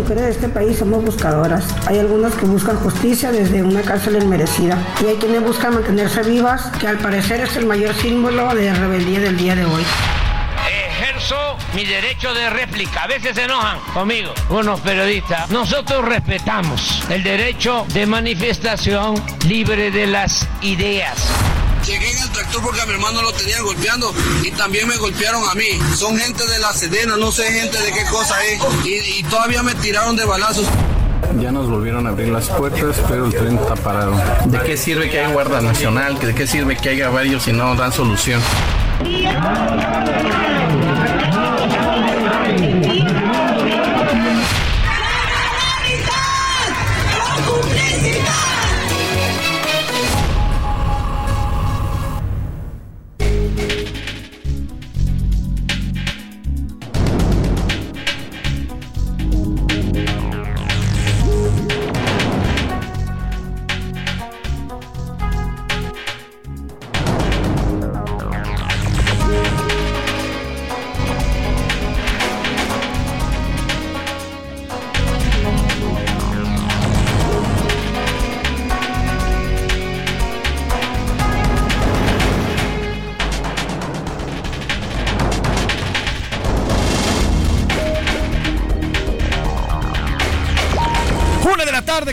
Mujeres de este país somos buscadoras. Hay algunas que buscan justicia desde una cárcel inmerecida. Y hay quienes buscan mantenerse vivas, que al parecer es el mayor símbolo de rebeldía del día de hoy. Ejerzo mi derecho de réplica. A veces se enojan conmigo unos periodistas. Nosotros respetamos el derecho de manifestación libre de las ideas. Llegué en el tractor porque a mi hermano lo tenían golpeando y también me golpearon a mí. Son gente de la Sedena, no sé gente de qué cosa es. Y, y todavía me tiraron de balazos. Ya nos volvieron a abrir las puertas, pero el tren está parado. ¿De qué sirve que haya Guardia Nacional? ¿De qué sirve que haya varios si no dan solución?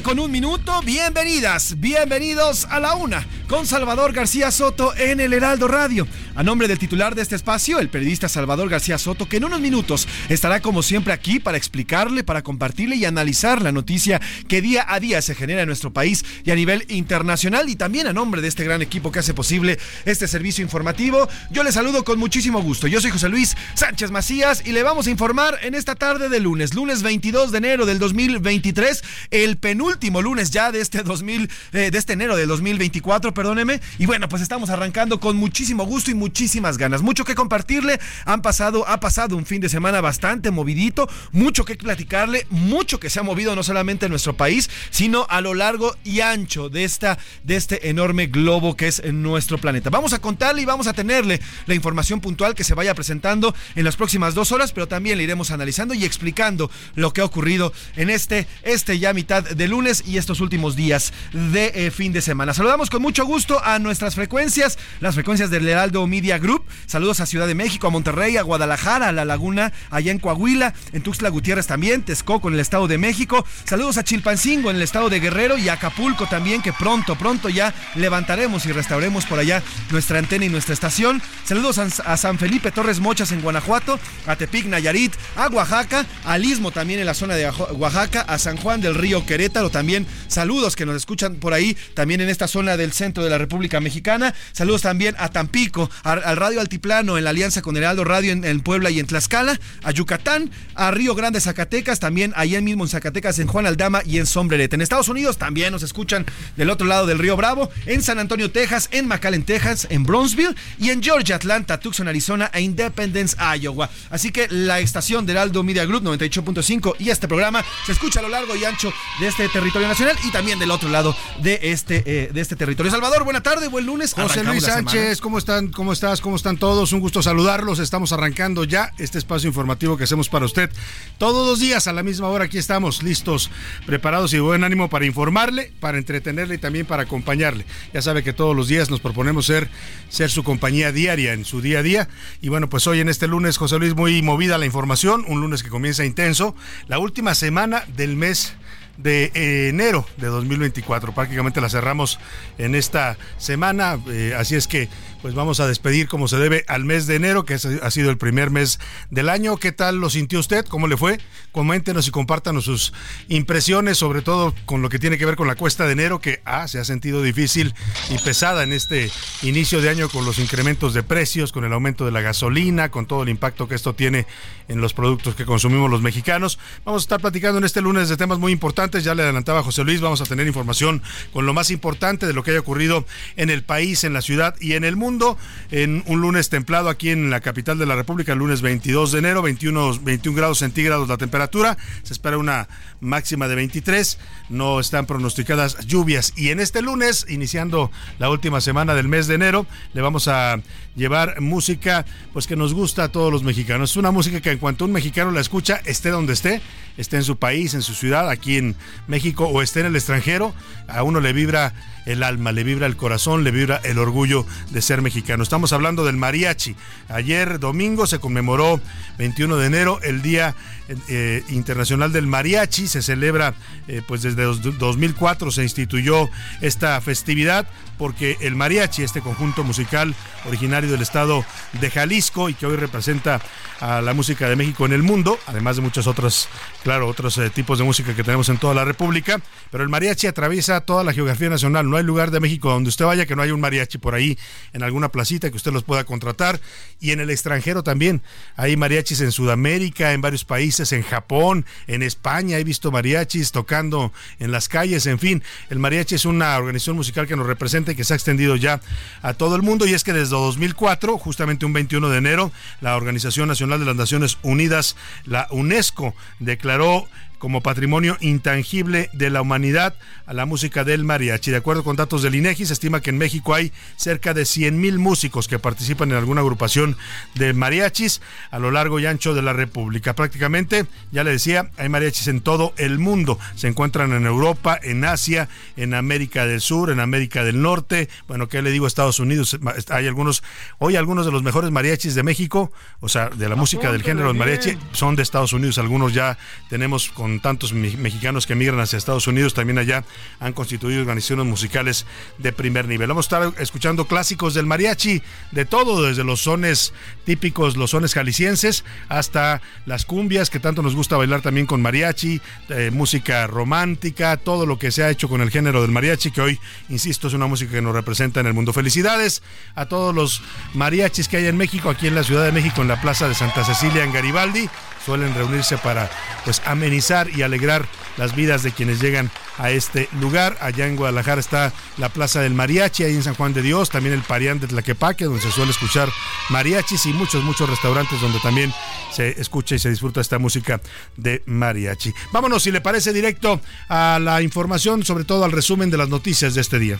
Con un minuto. Bienvenidas, bienvenidos a la una con Salvador García Soto en el Heraldo Radio. A nombre del titular de este espacio, el periodista Salvador García Soto, que en unos minutos estará como siempre aquí para explicarle, para compartirle y analizar la noticia que día a día se genera en nuestro país y a nivel internacional y también a nombre de este gran equipo que hace posible este servicio informativo. Yo le saludo con muchísimo gusto. Yo soy José Luis Sánchez Macías y le vamos a informar en esta tarde de lunes, lunes 22 de enero del 2023, el penúltimo lunes ya de este 2000 eh, de este enero del 2024, perdóneme. Y bueno, pues estamos arrancando con muchísimo gusto y muchísimas ganas. Mucho que compartirle. Han pasado, ha pasado un fin de semana bastante movidito, mucho que platicarle, mucho que se ha movido no solamente en nuestro país, sino a lo largo y ancho de esta, de este enorme globo que es nuestro planeta. Vamos a contarle y vamos a tenerle la información puntual que se vaya presentando en las próximas dos horas, pero también le iremos analizando y explicando lo que ha ocurrido en este, este ya mitad de lunes y estos últimos días de eh, fin de semana. Saludamos con mucho gusto a nuestras frecuencias, las frecuencias del Heraldo Media Group. Saludos a Ciudad de México, a Monterrey, a Guadalajara, a La Laguna, allá en Coahuila, en Tuxtla Gutiérrez también, Texcoco en el Estado de México. Saludos a Chilpancingo en el Estado de Guerrero y a Acapulco también, que pronto, pronto ya levantaremos y restauremos por allá nuestra antena y nuestra estación. Saludos a, San Felipe Torres Mochas en Guanajuato, a Tepic Nayarit, a Oaxaca, al Istmo también en la zona de Oaxaca, a San Juan del Río Querétaro también. Saludos que nos escuchan por ahí, también en esta zona del centro de la República Mexicana. Saludos también a Tampico, al Radio Altiplano en la alianza con Heraldo Radio en, Puebla y en Tlaxcala, a Yucatán, a Río Grande, Zacatecas, también allá mismo en Zacatecas, en Juan Aldama y en Sombrerete. En Estados Unidos también nos escuchan del otro lado del Río Bravo, en San Antonio, Texas, en McAllen, Texas, en Bronzeville y en Georgia, Atlanta, Tucson, Arizona e Independence, Iowa. Así que la estación del Heraldo Media Group 98.5 y este programa se escucha a lo largo y ancho de este territorio nacional y también del otro lado de este, eh, de este territorio. Salvador, buena tarde, buen lunes. José Luis. Sánchez, ¿cómo están? ¿Cómo ¿Cómo estás? ¿Cómo están todos? Un gusto saludarlos. Estamos arrancando ya este espacio informativo que hacemos para usted todos los días a la misma hora. Aquí estamos listos, preparados y buen ánimo para informarle, para entretenerle y también para acompañarle. Ya sabe que todos los días nos proponemos ser, ser su compañía diaria en su día a día. Y bueno, pues hoy en este lunes, José Luis, muy movida la información. Un lunes que comienza intenso. La última semana del mes de enero de 2024. Prácticamente la cerramos en esta semana, eh, así es que pues vamos a despedir como se debe al mes de enero, que ha sido el primer mes del año. ¿Qué tal lo sintió usted? ¿Cómo le fue? Coméntenos y compártanos sus impresiones, sobre todo con lo que tiene que ver con la cuesta de enero, que ah, se ha sentido difícil y pesada en este inicio de año con los incrementos de precios, con el aumento de la gasolina, con todo el impacto que esto tiene en los productos que consumimos los mexicanos. Vamos a estar platicando en este lunes de temas muy importantes. Ya le adelantaba José Luis, vamos a tener información con lo más importante de lo que haya ocurrido en el país, en la ciudad y en el mundo en un lunes templado aquí en la capital de la República, el lunes 22 de enero, 21, 21 grados centígrados la temperatura, se espera una máxima de 23, no están pronosticadas lluvias y en este lunes, iniciando la última semana del mes de enero, le vamos a llevar música pues que nos gusta a todos los mexicanos. Es una música que en cuanto un mexicano la escucha, esté donde esté, esté en su país, en su ciudad, aquí en México o esté en el extranjero, a uno le vibra el alma, le vibra el corazón, le vibra el orgullo de ser mexicano. Estamos hablando del mariachi. Ayer domingo se conmemoró 21 de enero el Día eh, Internacional del Mariachi. Se celebra, eh, pues desde 2004 se instituyó esta festividad porque el mariachi, este conjunto musical originario del estado de Jalisco y que hoy representa a la música de México en el mundo, además de muchas otras, claro, otros eh, tipos de música que tenemos en toda la República, pero el mariachi atraviesa toda la geografía nacional. No hay lugar de México donde usted vaya que no haya un mariachi por ahí en alguna placita que usted los pueda contratar y en el extranjero también. Hay mariachis en Sudamérica, en varios países, en Japón, en España, he visto mariachis tocando en las calles, en fin, el mariachi es una organización musical que nos representa y que se ha extendido ya a todo el mundo. Y es que desde 2004, justamente un 21 de enero, la Organización Nacional de las Naciones Unidas, la UNESCO, declaró como patrimonio intangible de la humanidad a la música del mariachi. De acuerdo con datos del INEGI, se estima que en México hay cerca de 100 mil músicos que participan en alguna agrupación de mariachis a lo largo y ancho de la República. Prácticamente, ya le decía, hay mariachis en todo el mundo. Se encuentran en Europa, en Asia, en América del Sur, en América del Norte. Bueno, ¿qué le digo? Estados Unidos. Hay algunos, hoy algunos de los mejores mariachis de México, o sea, de la música del género del mariachi, son de Estados Unidos. Algunos ya tenemos con con tantos mexicanos que emigran hacia Estados Unidos, también allá han constituido organizaciones musicales de primer nivel. Vamos a estar escuchando clásicos del mariachi, de todo, desde los sones típicos, los sones jaliscienses, hasta las cumbias, que tanto nos gusta bailar también con mariachi, eh, música romántica, todo lo que se ha hecho con el género del mariachi, que hoy, insisto, es una música que nos representa en el mundo. Felicidades a todos los mariachis que hay en México, aquí en la Ciudad de México, en la Plaza de Santa Cecilia, en Garibaldi suelen reunirse para pues amenizar y alegrar las vidas de quienes llegan a este lugar. Allá en Guadalajara está la Plaza del Mariachi, ahí en San Juan de Dios, también el Parián de Tlaquepaque, donde se suele escuchar mariachis y muchos, muchos restaurantes donde también se escucha y se disfruta esta música de mariachi. Vámonos, si le parece, directo a la información, sobre todo al resumen de las noticias de este día.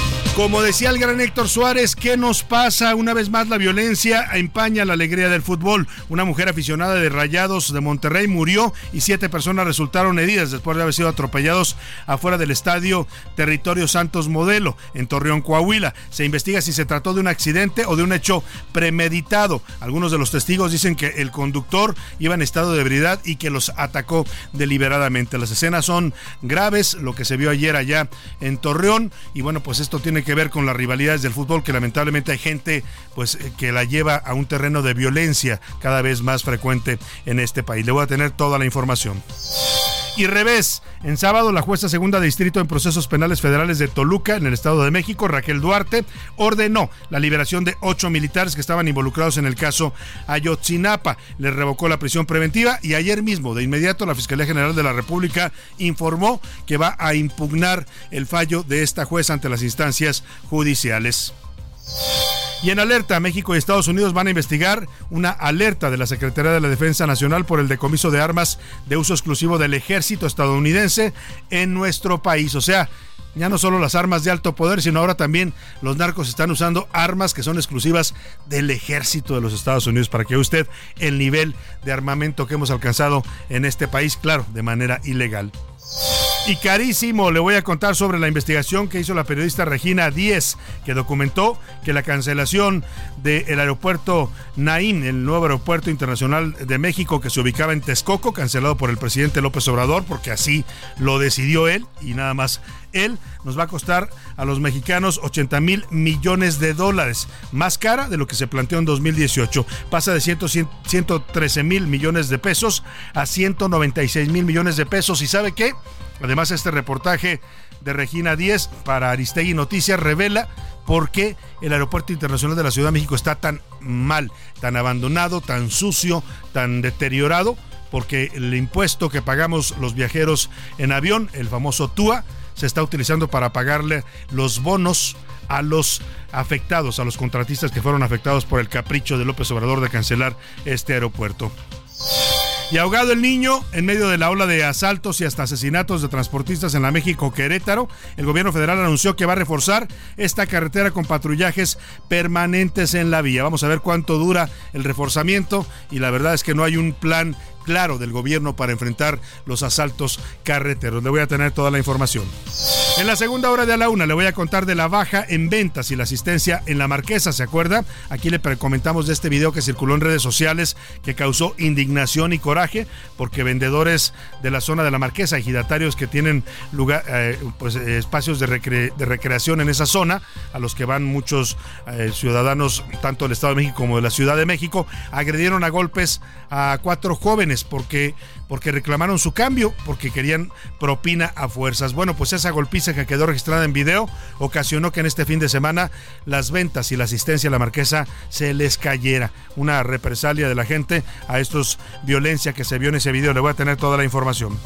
Como decía el gran Héctor Suárez, ¿qué nos pasa? Una vez más la violencia empaña la alegría del fútbol. Una mujer aficionada de Rayados de Monterrey murió y siete personas resultaron heridas después de haber sido atropellados afuera del estadio Territorio Santos Modelo en Torreón, Coahuila. Se investiga si se trató de un accidente o de un hecho premeditado. Algunos de los testigos dicen que el conductor iba en estado de ebriedad y que los atacó deliberadamente. Las escenas son graves, lo que se vio ayer allá en Torreón y bueno, pues esto tiene que ver con las rivalidades del fútbol, que lamentablemente hay gente pues eh, que la lleva a un terreno de violencia cada vez más frecuente en este país. Le voy a tener toda la información. Y revés, en sábado la jueza segunda de distrito en procesos penales federales de Toluca, en el Estado de México, Raquel Duarte, ordenó la liberación de ocho militares que estaban involucrados en el caso Ayotzinapa. Les revocó la prisión preventiva y ayer mismo, de inmediato, la Fiscalía General de la República informó que va a impugnar el fallo de esta jueza ante las instancias judiciales. Y en alerta, México y Estados Unidos van a investigar una alerta de la Secretaría de la Defensa Nacional por el decomiso de armas de uso exclusivo del ejército estadounidense en nuestro país. O sea, ya no solo las armas de alto poder, sino ahora también los narcos están usando armas que son exclusivas del ejército de los Estados Unidos para que usted el nivel de armamento que hemos alcanzado en este país, claro, de manera ilegal. Y carísimo, le voy a contar sobre la investigación que hizo la periodista Regina Díez, que documentó que la cancelación del aeropuerto Naín, el nuevo aeropuerto internacional de México que se ubicaba en Texcoco, cancelado por el presidente López Obrador, porque así lo decidió él y nada más él, nos va a costar a los mexicanos 80 mil millones de dólares, más cara de lo que se planteó en 2018. Pasa de 113 mil millones de pesos a 196 mil millones de pesos. ¿Y sabe qué? Además, este reportaje de Regina 10 para Aristegui Noticias revela por qué el Aeropuerto Internacional de la Ciudad de México está tan mal, tan abandonado, tan sucio, tan deteriorado, porque el impuesto que pagamos los viajeros en avión, el famoso TUA, se está utilizando para pagarle los bonos a los afectados, a los contratistas que fueron afectados por el capricho de López Obrador de cancelar este aeropuerto. Y ahogado el niño en medio de la ola de asaltos y hasta asesinatos de transportistas en la México Querétaro, el gobierno federal anunció que va a reforzar esta carretera con patrullajes permanentes en la vía. Vamos a ver cuánto dura el reforzamiento y la verdad es que no hay un plan claro del gobierno para enfrentar los asaltos carreteros. Le voy a tener toda la información. En la segunda hora de a la una le voy a contar de la baja en ventas y la asistencia en la Marquesa, ¿se acuerda? Aquí le comentamos de este video que circuló en redes sociales que causó indignación y coraje porque vendedores de la zona de la Marquesa, ejidatarios que tienen lugar, eh, pues, espacios de, recreación en esa zona, a los que van muchos eh, ciudadanos tanto del Estado de México como de la Ciudad de México, agredieron a golpes a cuatro jóvenes porque, porque reclamaron su cambio, porque querían propina a fuerzas. Bueno, pues esa golpiza que quedó registrada en video ocasionó que en este fin de semana las ventas y la asistencia a la marquesa se les cayera. Una represalia de la gente a estos violencia que se vio en ese video. Le voy a tener toda la información.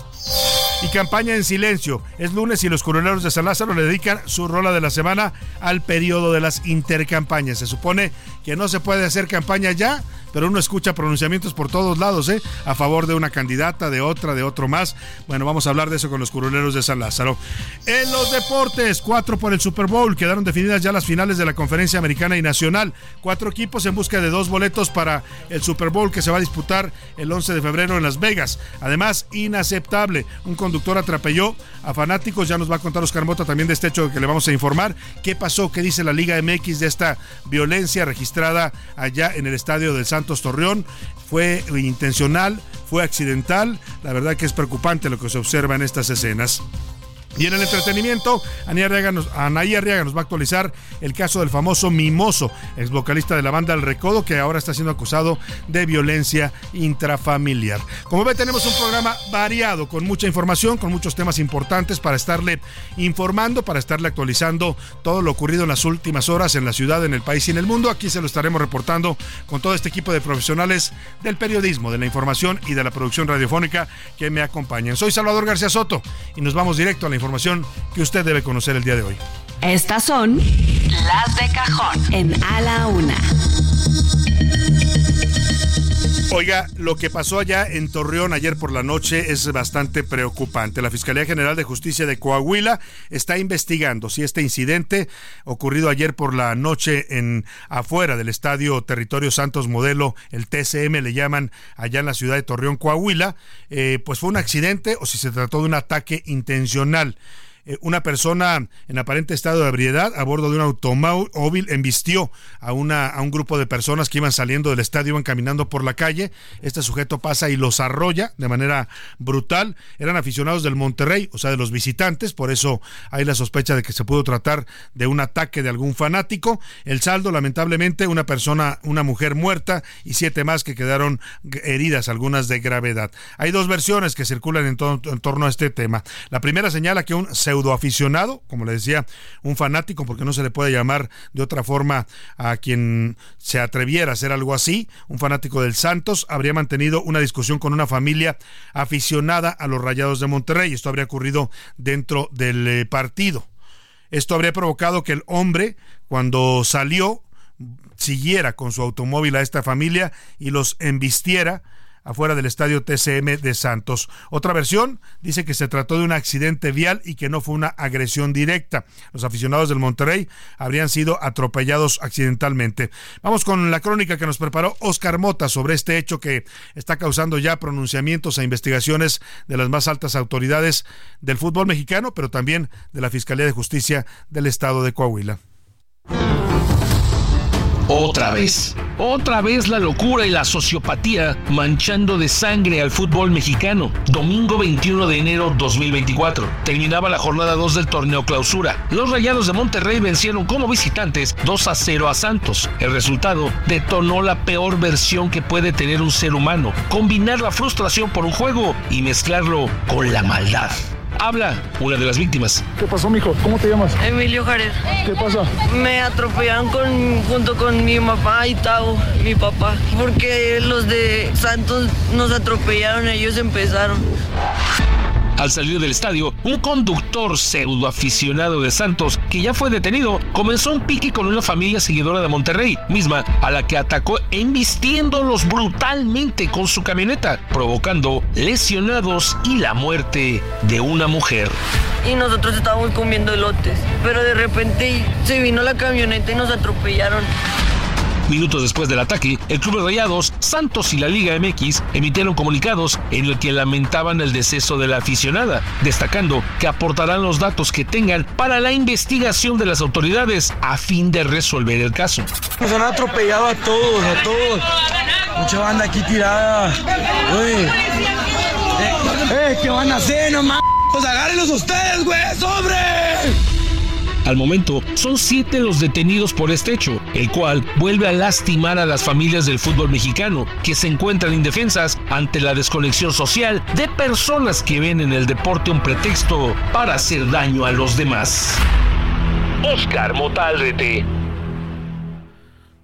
Y campaña en silencio. Es lunes y los curuleros de San Lázaro le dedican su rola de la semana al periodo de las intercampañas. Se supone que no se puede hacer campaña ya pero uno escucha pronunciamientos por todos lados, ¿eh? A favor de una candidata, de otra, de otro más. Bueno, vamos a hablar de eso con los curuleros de San Lázaro. En los deportes, cuatro por el Super Bowl. Quedaron definidas ya las finales de la conferencia americana y nacional. Cuatro equipos en busca de dos boletos para el Super Bowl que se va a disputar el 11 de febrero en Las Vegas. Además, inaceptable. Un conductor atropelló a fanáticos. Ya nos va a contar Oscar Mota también de este hecho que le vamos a informar. ¿Qué pasó? ¿Qué dice la Liga MX de esta violencia registrada allá en el estadio del Santo Torreón. Fue intencional, fue accidental. La verdad que es preocupante lo que se observa en estas escenas. Y en el entretenimiento, Anaí Arriaga, nos, va a actualizar el caso del famoso Mimoso, ex vocalista de la banda El Recodo, que ahora está siendo acusado de violencia intrafamiliar. Como ve, tenemos un programa variado, con mucha información, con muchos temas importantes para estarle informando, para estarle actualizando todo lo ocurrido en las últimas horas en la ciudad, en el país y en el mundo. Aquí se lo estaremos reportando con todo este equipo de profesionales del periodismo, de la información y de la producción radiofónica que me acompañan. Soy Salvador García Soto y nos vamos directo a la información información que usted debe conocer el día de hoy. Estas son las de cajón en A la Una. Oiga, lo que pasó allá en Torreón ayer por la noche es bastante preocupante. La Fiscalía General de Justicia de Coahuila está investigando si este incidente ocurrido ayer por la noche en afuera del Estadio Territorio Santos Modelo, el TCM le llaman allá en la ciudad de Torreón, Coahuila, eh, pues fue un accidente o si se trató de un ataque intencional. Eh, una persona en aparente estado de ebriedad a bordo de un automóvil embistió a, una, a un grupo de personas que iban saliendo del estadio, iban caminando por la calle. Este sujeto pasa y los arrolla de manera brutal. Eran aficionados del Monterrey, o sea, de los visitantes, por eso hay la sospecha de que se pudo tratar de un ataque de algún fanático. El saldo, lamentablemente, una persona, una mujer muerta y siete más que quedaron heridas, algunas de gravedad. Hay dos versiones que circulan en, en torno a este tema. La primera señala que un aficionado, como le decía, un fanático, porque no se le puede llamar de otra forma a quien se atreviera a hacer algo así, un fanático del Santos, habría mantenido una discusión con una familia aficionada a los Rayados de Monterrey. Esto habría ocurrido dentro del eh, partido. Esto habría provocado que el hombre, cuando salió, siguiera con su automóvil a esta familia y los embistiera afuera del estadio TCM de Santos. Otra versión dice que se trató de un accidente vial y que no fue una agresión directa. Los aficionados del Monterrey habrían sido atropellados accidentalmente. Vamos con la crónica que nos preparó Oscar Mota sobre este hecho que está causando ya pronunciamientos e investigaciones de las más altas autoridades del fútbol mexicano, pero también de la Fiscalía de Justicia del estado de Coahuila. Otra vez. Otra vez la locura y la sociopatía manchando de sangre al fútbol mexicano. Domingo 21 de enero 2024. Terminaba la jornada 2 del torneo clausura. Los Rayados de Monterrey vencieron como visitantes 2 a 0 a Santos. El resultado detonó la peor versión que puede tener un ser humano. Combinar la frustración por un juego y mezclarlo con la maldad. Habla una de las víctimas. ¿Qué pasó, mijo? ¿Cómo te llamas? Emilio Jared. ¿Qué pasa? Me atropellaron con, junto con mi mamá y Tao, mi papá, porque los de Santos nos atropellaron, ellos empezaron. Al salir del estadio, un conductor pseudo aficionado de Santos, que ya fue detenido, comenzó un pique con una familia seguidora de Monterrey, misma a la que atacó embistiéndolos brutalmente con su camioneta, provocando lesionados y la muerte de una mujer. Y nosotros estábamos comiendo elotes, pero de repente se vino la camioneta y nos atropellaron. Minutos después del ataque, el Club de Rayados, Santos y la Liga MX emitieron comunicados en el que lamentaban el deceso de la aficionada, destacando que aportarán los datos que tengan para la investigación de las autoridades a fin de resolver el caso. Nos han atropellado a todos, a todos. Mucha banda aquí tirada. Uy. Eh, ¿qué van a hacer? No. Pues agárrenlos ustedes, güey, sobre. Al momento, son siete los detenidos por este hecho, el cual vuelve a lastimar a las familias del fútbol mexicano, que se encuentran indefensas ante la desconexión social de personas que ven en el deporte un pretexto para hacer daño a los demás. Oscar Motalrete.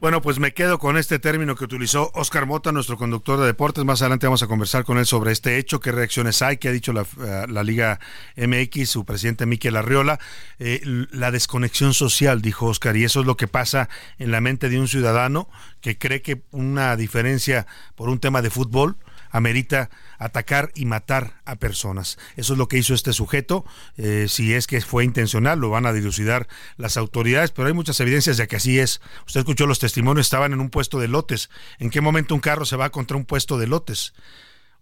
Bueno, pues me quedo con este término que utilizó Oscar Mota, nuestro conductor de deportes. Más adelante vamos a conversar con él sobre este hecho, qué reacciones hay, qué ha dicho la, eh, Liga MX, su presidente Miquel Arriola. Eh, la desconexión social, dijo Oscar, y eso es lo que pasa en la mente de un ciudadano que cree que una diferencia por un tema de fútbol amerita atacar y matar a personas. Eso es lo que hizo este sujeto. Eh, si es que fue intencional, lo van a dilucidar las autoridades, pero hay muchas evidencias de que así es. Usted escuchó los testimonios, estaban en un puesto de lotes. ¿En qué momento un carro se va contra un puesto de lotes?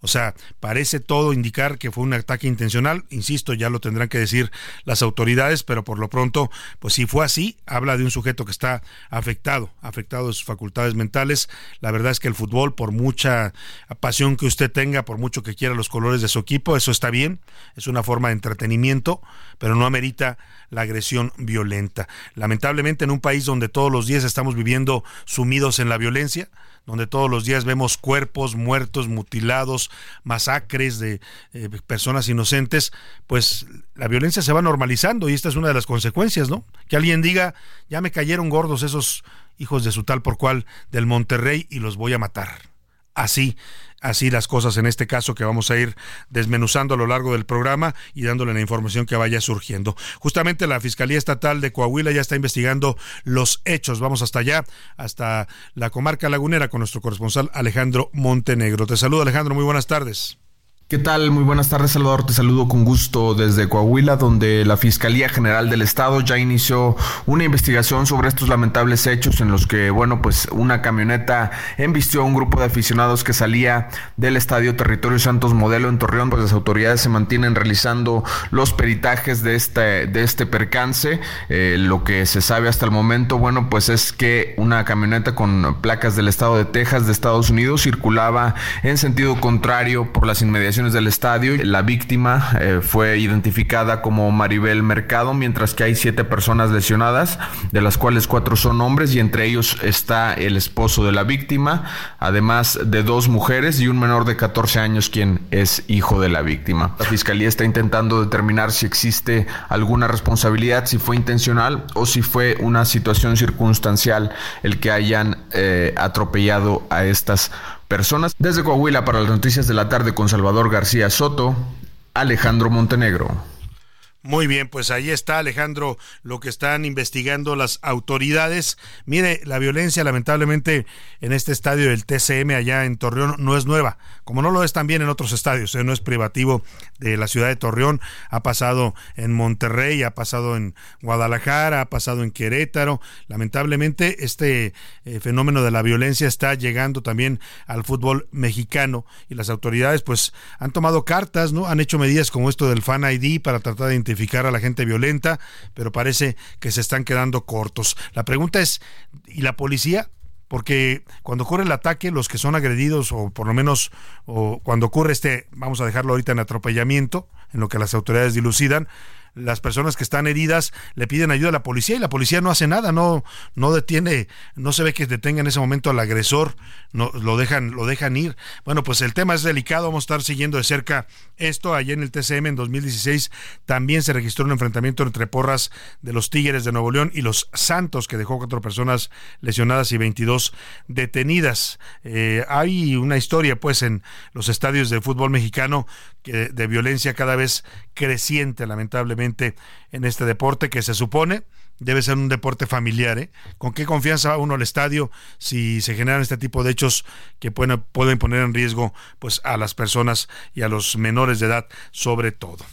O sea, parece todo indicar que fue un ataque intencional. Insisto, ya lo tendrán que decir las autoridades, pero por lo pronto, pues si fue así, habla de un sujeto que está afectado, afectado de sus facultades mentales. La verdad es que el fútbol, por mucha pasión que usted tenga, por mucho que quiera los colores de su equipo, eso está bien, es una forma de entretenimiento, pero no amerita la agresión violenta. Lamentablemente en un país donde todos los días estamos viviendo sumidos en la violencia, donde todos los días vemos cuerpos muertos, mutilados, masacres de eh, personas inocentes, pues la violencia se va normalizando y esta es una de las consecuencias, ¿no? Que alguien diga, ya me cayeron gordos esos hijos de su tal por cual del Monterrey y los voy a matar. Así así las cosas en este caso que vamos a ir desmenuzando a lo largo del programa y dándole la información que vaya surgiendo. Justamente la Fiscalía Estatal de Coahuila ya está investigando los hechos. Vamos hasta allá, hasta la comarca lagunera con nuestro corresponsal Alejandro Montenegro. Te saludo Alejandro, muy buenas tardes. ¿Qué tal? Muy buenas tardes, Salvador. Te saludo con gusto desde Coahuila, donde la Fiscalía General del Estado ya inició una investigación sobre estos lamentables hechos en los que, bueno, pues una camioneta embistió a un grupo de aficionados que salía del Estadio Territorio Santos Modelo en Torreón. Pues las autoridades se mantienen realizando los peritajes de este, de este percance. Eh, lo que se sabe hasta el momento, bueno, pues es que una camioneta con placas del Estado de Texas de Estados Unidos circulaba en sentido contrario por las inmediaciones del estadio. La víctima eh, fue identificada como Maribel Mercado, mientras que hay siete personas lesionadas, de las cuales cuatro son hombres y entre ellos está el esposo de la víctima, además de dos mujeres y un menor de 14 años quien es hijo de la víctima. La fiscalía está intentando determinar si existe alguna responsabilidad, si fue intencional o si fue una situación circunstancial el que hayan eh, atropellado a estas personas. Desde Coahuila para las noticias de la tarde con Salvador García Soto, Alejandro Montenegro. Muy bien, pues ahí está Alejandro, lo que están investigando las autoridades. Mire, la violencia lamentablemente en este estadio del TCM allá en Torreón no es nueva, como no lo es también en otros estadios, ¿eh? no es privativo de la ciudad de Torreón, ha pasado en Monterrey, ha pasado en Guadalajara, ha pasado en Querétaro. Lamentablemente este eh, fenómeno de la violencia está llegando también al fútbol mexicano y las autoridades pues han tomado cartas, ¿no? Han hecho medidas como esto del Fan ID para tratar de identificar a la gente violenta, pero parece que se están quedando cortos. La pregunta es, ¿y la policía? Porque cuando ocurre el ataque, los que son agredidos, o por lo menos o cuando ocurre este, vamos a dejarlo ahorita en atropellamiento, en lo que las autoridades dilucidan, las personas que están heridas le piden ayuda a la policía y la policía no hace nada, no, no detiene, no se ve que detenga en ese momento al agresor, no, lo dejan, lo dejan ir. Bueno, pues el tema es delicado, vamos a estar siguiendo de cerca esto. Allá en el TCM en 2016 también se registró un enfrentamiento entre porras de los Tigres de Nuevo León y los Santos, que dejó cuatro personas lesionadas y 22 detenidas. Eh, hay una historia, pues, en los estadios de fútbol mexicano que, de violencia cada vez creciente, lamentablemente, en este deporte que se supone debe ser un deporte familiar. ¿eh? ¿Con qué confianza va uno al estadio si se generan este tipo de hechos que pueden, pueden poner en riesgo pues, a las personas y a los menores de edad sobre todo?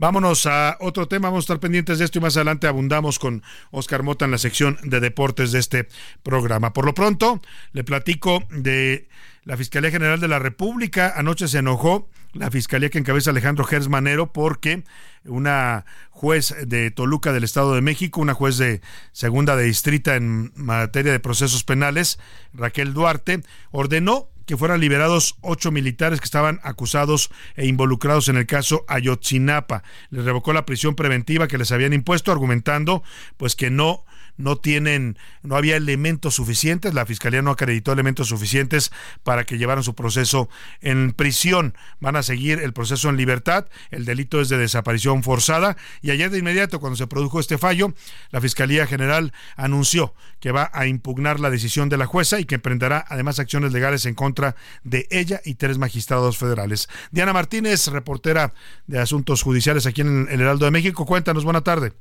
Vámonos a otro tema, vamos a estar pendientes de esto y más adelante abundamos con Oscar Mota en la sección de deportes de este programa. Por lo pronto, le platico de la Fiscalía General de la República. Anoche se enojó la fiscalía que encabeza Alejandro Gers Manero porque una juez de Toluca del Estado de México, una juez de segunda de distrita en materia de procesos penales, Raquel Duarte, ordenó que fueran liberados ocho militares que estaban acusados e involucrados en el caso Ayotzinapa. Les revocó la prisión preventiva que les habían impuesto, argumentando pues que no no tienen, no había elementos suficientes, la fiscalía no acreditó elementos suficientes para que llevaran su proceso en prisión. Van a seguir el proceso en libertad, el delito es de desaparición forzada y ayer de inmediato cuando se produjo este fallo, la Fiscalía General anunció que va a impugnar la decisión de la jueza y que emprenderá además acciones legales en contra de ella y tres magistrados federales. Diana Martínez, reportera de Asuntos Judiciales aquí en el Heraldo de México, cuéntanos, buena tarde.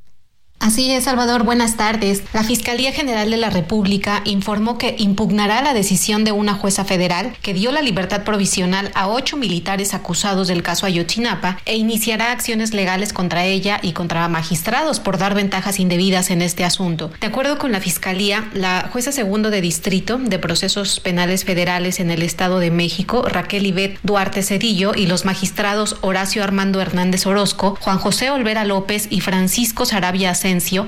Así es, Salvador. Buenas tardes. La Fiscalía General de la República informó que impugnará la decisión de una jueza federal que dio la libertad provisional a ocho militares acusados del caso Ayotzinapa e iniciará acciones legales contra ella y contra magistrados por dar ventajas indebidas en este asunto. De acuerdo con la Fiscalía, la jueza segundo de distrito de procesos penales federales en el Estado de México, Raquel Ibet Duarte Cedillo, y los magistrados Horacio Armando Hernández Orozco, Juan José Olvera López y Francisco Sarabia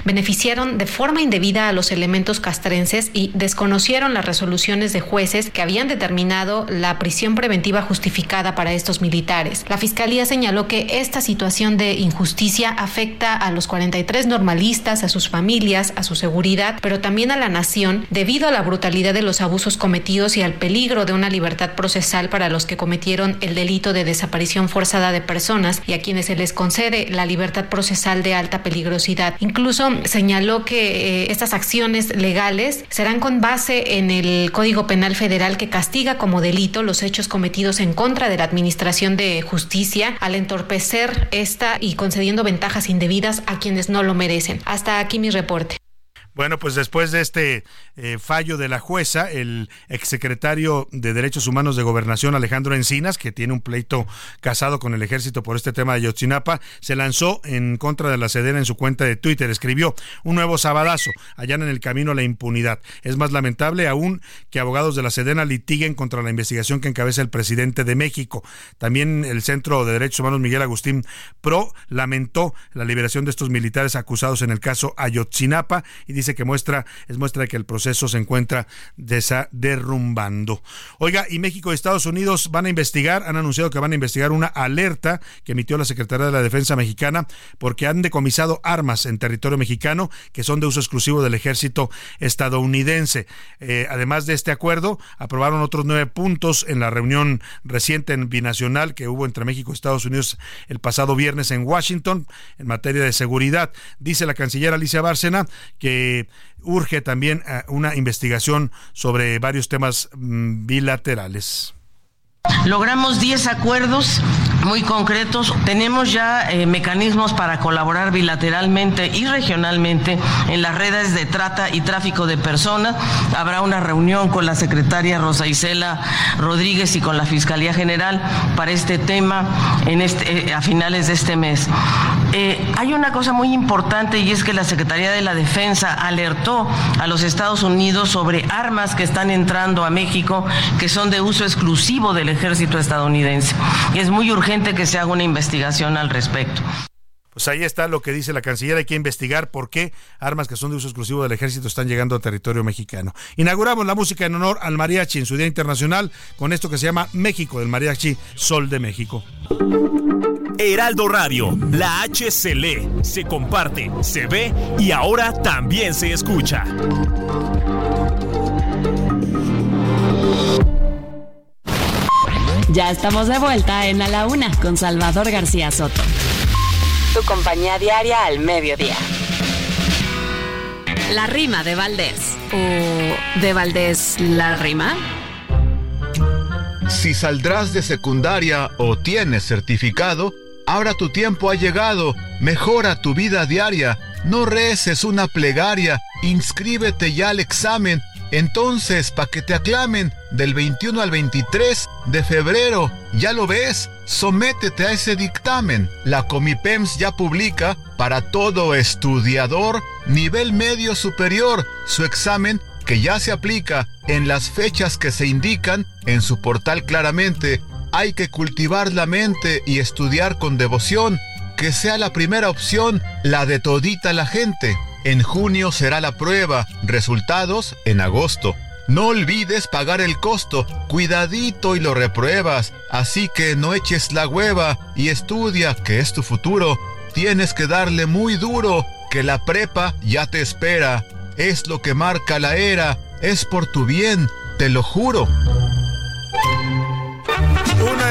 beneficiaron de forma indebida a los elementos castrenses y desconocieron las resoluciones de jueces que habían determinado la prisión preventiva justificada para estos militares. La Fiscalía señaló que esta situación de injusticia afecta a los 43 normalistas, a sus familias, a su seguridad, pero también a la nación debido a la brutalidad de los abusos cometidos y al peligro de una libertad procesal para los que cometieron el delito de desaparición forzada de personas y a quienes se les concede la libertad procesal de alta peligrosidad. Incluso señaló que eh, estas acciones legales serán con base en el Código Penal Federal que castiga como delito los hechos cometidos en contra de la Administración de Justicia al entorpecer esta y concediendo ventajas indebidas a quienes no lo merecen. Hasta aquí mi reporte. Bueno, pues después de este eh, fallo de la jueza, el exsecretario de Derechos Humanos de Gobernación, Alejandro Encinas, que tiene un pleito casado con el ejército por este tema de Yotzinapa, se lanzó en contra de la Sedena en su cuenta de Twitter. Escribió un nuevo sabadazo, allá en el camino la impunidad. Es más lamentable aún que abogados de la Sedena litiguen contra la investigación que encabeza el presidente de México. También el Centro de Derechos Humanos Miguel Agustín Pro lamentó la liberación de estos militares acusados en el caso Ayotzinapa y dice que muestra, es muestra de que el proceso se encuentra derrumbando. Oiga, y México y Estados Unidos van a investigar, han anunciado que van a investigar una alerta que emitió la Secretaría de la Defensa mexicana porque han decomisado armas en territorio mexicano que son de uso exclusivo del ejército estadounidense. Eh, además de este acuerdo, aprobaron otros nueve puntos en la reunión reciente en binacional que hubo entre México y Estados Unidos el pasado viernes en Washington en materia de seguridad. Dice la canciller Alicia Bárcena que urge también eh, una investigación sobre varios temas mm, bilaterales. Logramos 10 acuerdos muy concretos. Tenemos ya eh, mecanismos para colaborar bilateralmente y regionalmente en las redes de trata y tráfico de personas. Habrá una reunión con la secretaria Rosa Isela Rodríguez y con la Fiscalía General para este tema en este, eh, a finales de este mes. Eh, hay una cosa muy importante y es que la Secretaría de la Defensa alertó a los Estados Unidos sobre armas que están entrando a México que son de uso exclusivo del ejército estadounidense. Es muy urgente que se haga una investigación al respecto. Pues ahí está lo que dice la canciller. Hay que investigar por qué armas que son de uso exclusivo del ejército están llegando a territorio mexicano. Inauguramos la música en honor al mariachi en su Día Internacional con esto que se llama México, del mariachi Sol de México. Heraldo Radio, la H se lee, se comparte, se ve y ahora también se escucha. Ya estamos de vuelta en A la Una con Salvador García Soto. Tu compañía diaria al mediodía. La rima de Valdés. ¿O de Valdés la rima? Si saldrás de secundaria o tienes certificado, ahora tu tiempo ha llegado. Mejora tu vida diaria. No reces una plegaria. Inscríbete ya al examen. Entonces, pa' que te aclamen del 21 al 23 de febrero, ya lo ves, sométete a ese dictamen. La Comipems ya publica para todo estudiador nivel medio superior su examen que ya se aplica en las fechas que se indican en su portal claramente. Hay que cultivar la mente y estudiar con devoción, que sea la primera opción, la de todita la gente. En junio será la prueba, resultados en agosto. No olvides pagar el costo, cuidadito y lo repruebas, así que no eches la hueva y estudia, que es tu futuro. Tienes que darle muy duro, que la prepa ya te espera. Es lo que marca la era, es por tu bien, te lo juro.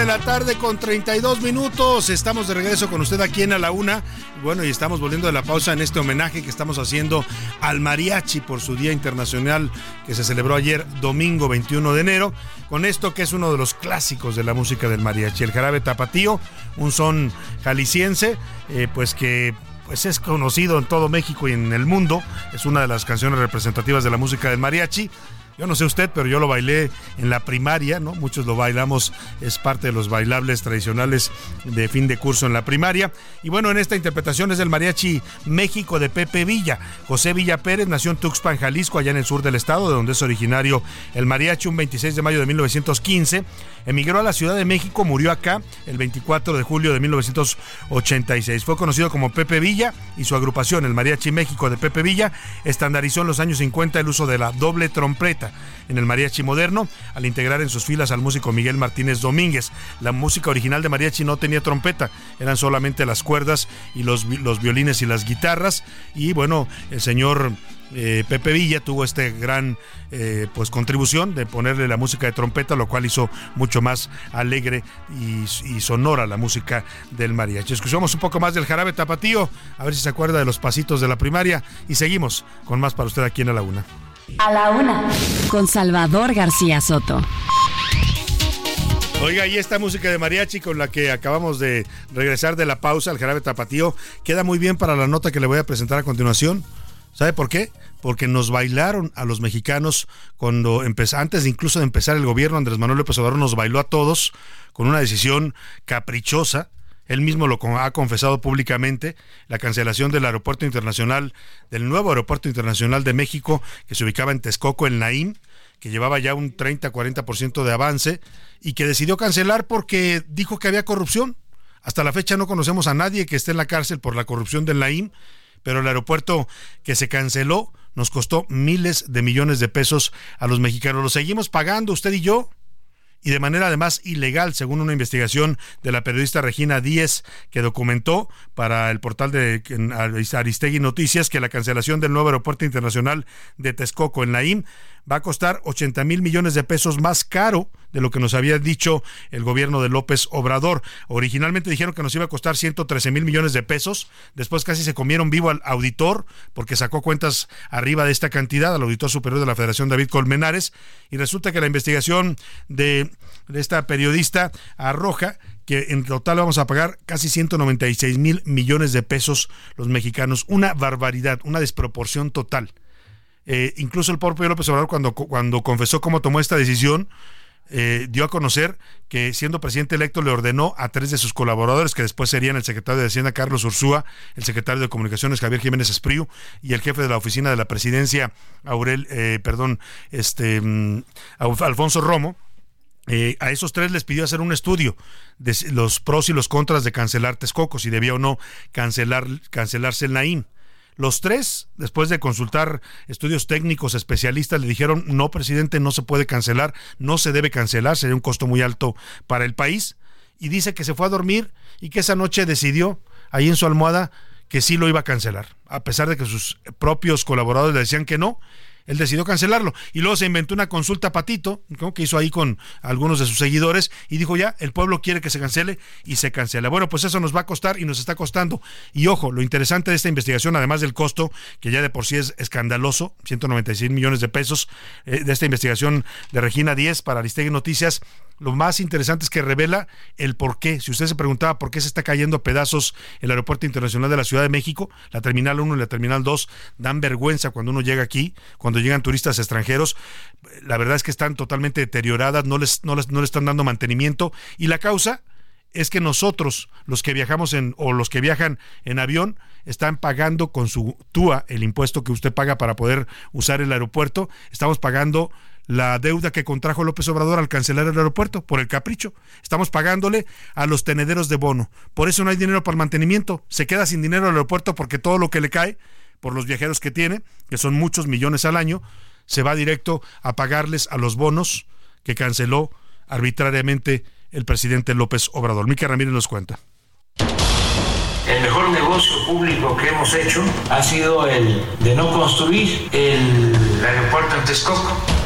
De la tarde con 32 minutos. Estamos de regreso con usted aquí en A la Una. Bueno, y estamos volviendo de la pausa en este homenaje que estamos haciendo al mariachi por su Día Internacional que se celebró ayer, domingo 21 de enero. Con esto que es uno de los clásicos de la música del mariachi, el jarabe tapatío, un son jalisciense, eh, pues que pues es conocido en todo México y en el mundo. Es una de las canciones representativas de la música del mariachi. Yo no sé usted, pero yo lo bailé en la primaria, ¿no? Muchos lo bailamos, es parte de los bailables tradicionales de fin de curso en la primaria. Y bueno, en esta interpretación es del mariachi México de Pepe Villa. José Villa Pérez nació en Tuxpan, Jalisco, allá en el sur del estado, de donde es originario el mariachi, un 26 de mayo de 1915. Emigró a la Ciudad de México, murió acá el 24 de julio de 1986. Fue conocido como Pepe Villa y su agrupación, el Mariachi México de Pepe Villa, estandarizó en los años 50 el uso de la doble trompeta en el mariachi moderno al integrar en sus filas al músico Miguel Martínez Domínguez. La música original de mariachi no tenía trompeta, eran solamente las cuerdas y los, violines y las guitarras. Y bueno, el señor eh, Pepe Villa tuvo este gran eh, pues contribución de ponerle la música de trompeta, lo cual hizo mucho más alegre y, y, sonora la música del mariachi. Escuchamos un poco más del jarabe tapatío, a ver si se acuerda de los pasitos de la primaria y seguimos con más para usted aquí en la una. A la una. Con Salvador García Soto. Oiga, y esta música de mariachi con la que acabamos de regresar de la pausa al jarabe tapatío queda muy bien para la nota que le voy a presentar a continuación. ¿Sabe por qué? Porque nos bailaron a los mexicanos cuando antes incluso de empezar el gobierno, Andrés Manuel López Obrador nos bailó a todos con una decisión caprichosa él mismo lo ha confesado públicamente, la cancelación del aeropuerto internacional, del nuevo aeropuerto internacional de México, que se ubicaba en Texcoco, en Naim, que llevaba ya un 30-40% de avance, y que decidió cancelar porque dijo que había corrupción. Hasta la fecha no conocemos a nadie que esté en la cárcel por la corrupción del Naim, pero el aeropuerto que se canceló nos costó miles de millones de pesos a los mexicanos. Lo seguimos pagando usted y yo y de manera además ilegal, según una investigación de la periodista Regina Díez, que documentó para el portal de Aristegui Noticias que la cancelación del nuevo aeropuerto internacional de Texcoco en Naim va a costar 80 mil millones de pesos más caro de lo que nos había dicho el gobierno de López Obrador. Originalmente dijeron que nos iba a costar 113 mil millones de pesos, después casi se comieron vivo al auditor porque sacó cuentas arriba de esta cantidad, al auditor superior de la Federación David Colmenares, y resulta que la investigación de esta periodista arroja que en total vamos a pagar casi 196 mil millones de pesos los mexicanos. Una barbaridad, una desproporción total. Eh, incluso el propio López Obrador cuando, cuando confesó cómo tomó esta decisión, eh, dio a conocer que siendo presidente electo le ordenó a tres de sus colaboradores, que después serían el secretario de Hacienda Carlos Ursúa, el secretario de Comunicaciones Javier Jiménez Espriu y el jefe de la oficina de la presidencia, Aurel, eh, perdón, este mm, Alfonso Romo, eh, a esos tres les pidió hacer un estudio de los pros y los contras de cancelar Texcoco, si debía o no cancelar, cancelarse el Naim. Los tres, después de consultar estudios técnicos especialistas, le dijeron, no, presidente, no se puede cancelar, no se debe cancelar, sería un costo muy alto para el país. Y dice que se fue a dormir y que esa noche decidió, ahí en su almohada, que sí lo iba a cancelar, a pesar de que sus propios colaboradores le decían que no, él decidió cancelarlo. Y luego se inventó una consulta patito, que hizo ahí con algunos de sus seguidores, y dijo ya, el pueblo quiere que se cancele y se cancela. Bueno, pues eso nos va a costar y nos está costando. Y ojo, lo interesante de esta investigación, además del costo, que ya de por sí es escandaloso, 196 millones de pesos, eh, de esta investigación de Regina 10 para Aristegui Noticias, lo más interesante es que revela el por qué. Si usted se preguntaba por qué se está cayendo a pedazos el Aeropuerto Internacional de la Ciudad de México, la Terminal 1 y la Terminal 2 dan vergüenza cuando uno llega aquí, cuando llegan turistas extranjeros. La verdad es que están totalmente deterioradas, no les, no les, no les están dando mantenimiento. Y la causa es que nosotros, los que viajamos en, o los que viajan en avión, están pagando con su TUA, el impuesto que usted paga para poder usar el aeropuerto, estamos pagando la deuda que contrajo López Obrador al cancelar el aeropuerto por el capricho. Estamos pagándole a los tenederos de bono. Por eso no hay dinero para el mantenimiento. Se queda sin dinero el aeropuerto porque todo lo que le cae por los viajeros que tiene, que son muchos millones al año, se va directo a pagarles a los bonos que canceló arbitrariamente el presidente López Obrador. Mica Ramírez nos cuenta. El mejor negocio público que hemos hecho ha sido el de no construir el aeropuerto en Texcoco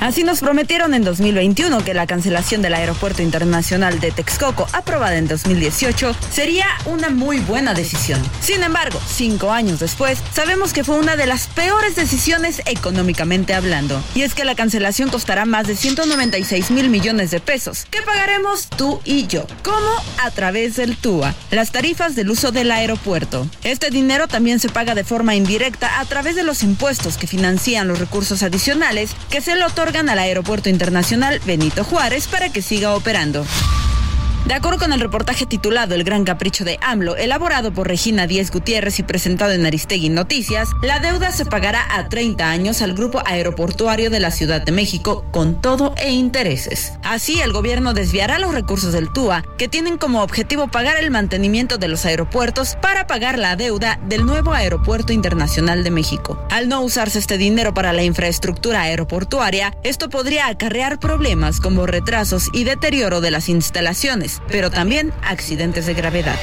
Así nos prometieron en 2021 que la cancelación del Aeropuerto Internacional de Texcoco, aprobada en 2018, sería una muy buena decisión. Sin embargo, cinco años después, sabemos que fue una de las peores decisiones económicamente hablando. Y es que la cancelación costará más de 196 mil millones de pesos, que pagaremos tú y yo. ¿Cómo? A través del TUA, las tarifas del uso del aeropuerto. Este dinero también se paga de forma indirecta a través de los impuestos que financian los recursos adicionales que se le otorgan al Aeropuerto Internacional Benito Juárez para que siga operando. De acuerdo con el reportaje titulado El Gran Capricho de AMLO, elaborado por Regina Díez Gutiérrez y presentado en Aristegui Noticias, la deuda se pagará a 30 años al Grupo Aeroportuario de la Ciudad de México con todo e intereses. Así, el gobierno desviará los recursos del TUA, que tienen como objetivo pagar el mantenimiento de los aeropuertos para pagar la deuda del nuevo Aeropuerto Internacional de México. Al no usarse este dinero para la infraestructura aeroportuaria, esto podría acarrear problemas como retrasos y deterioro de las instalaciones pero también accidentes de gravedad.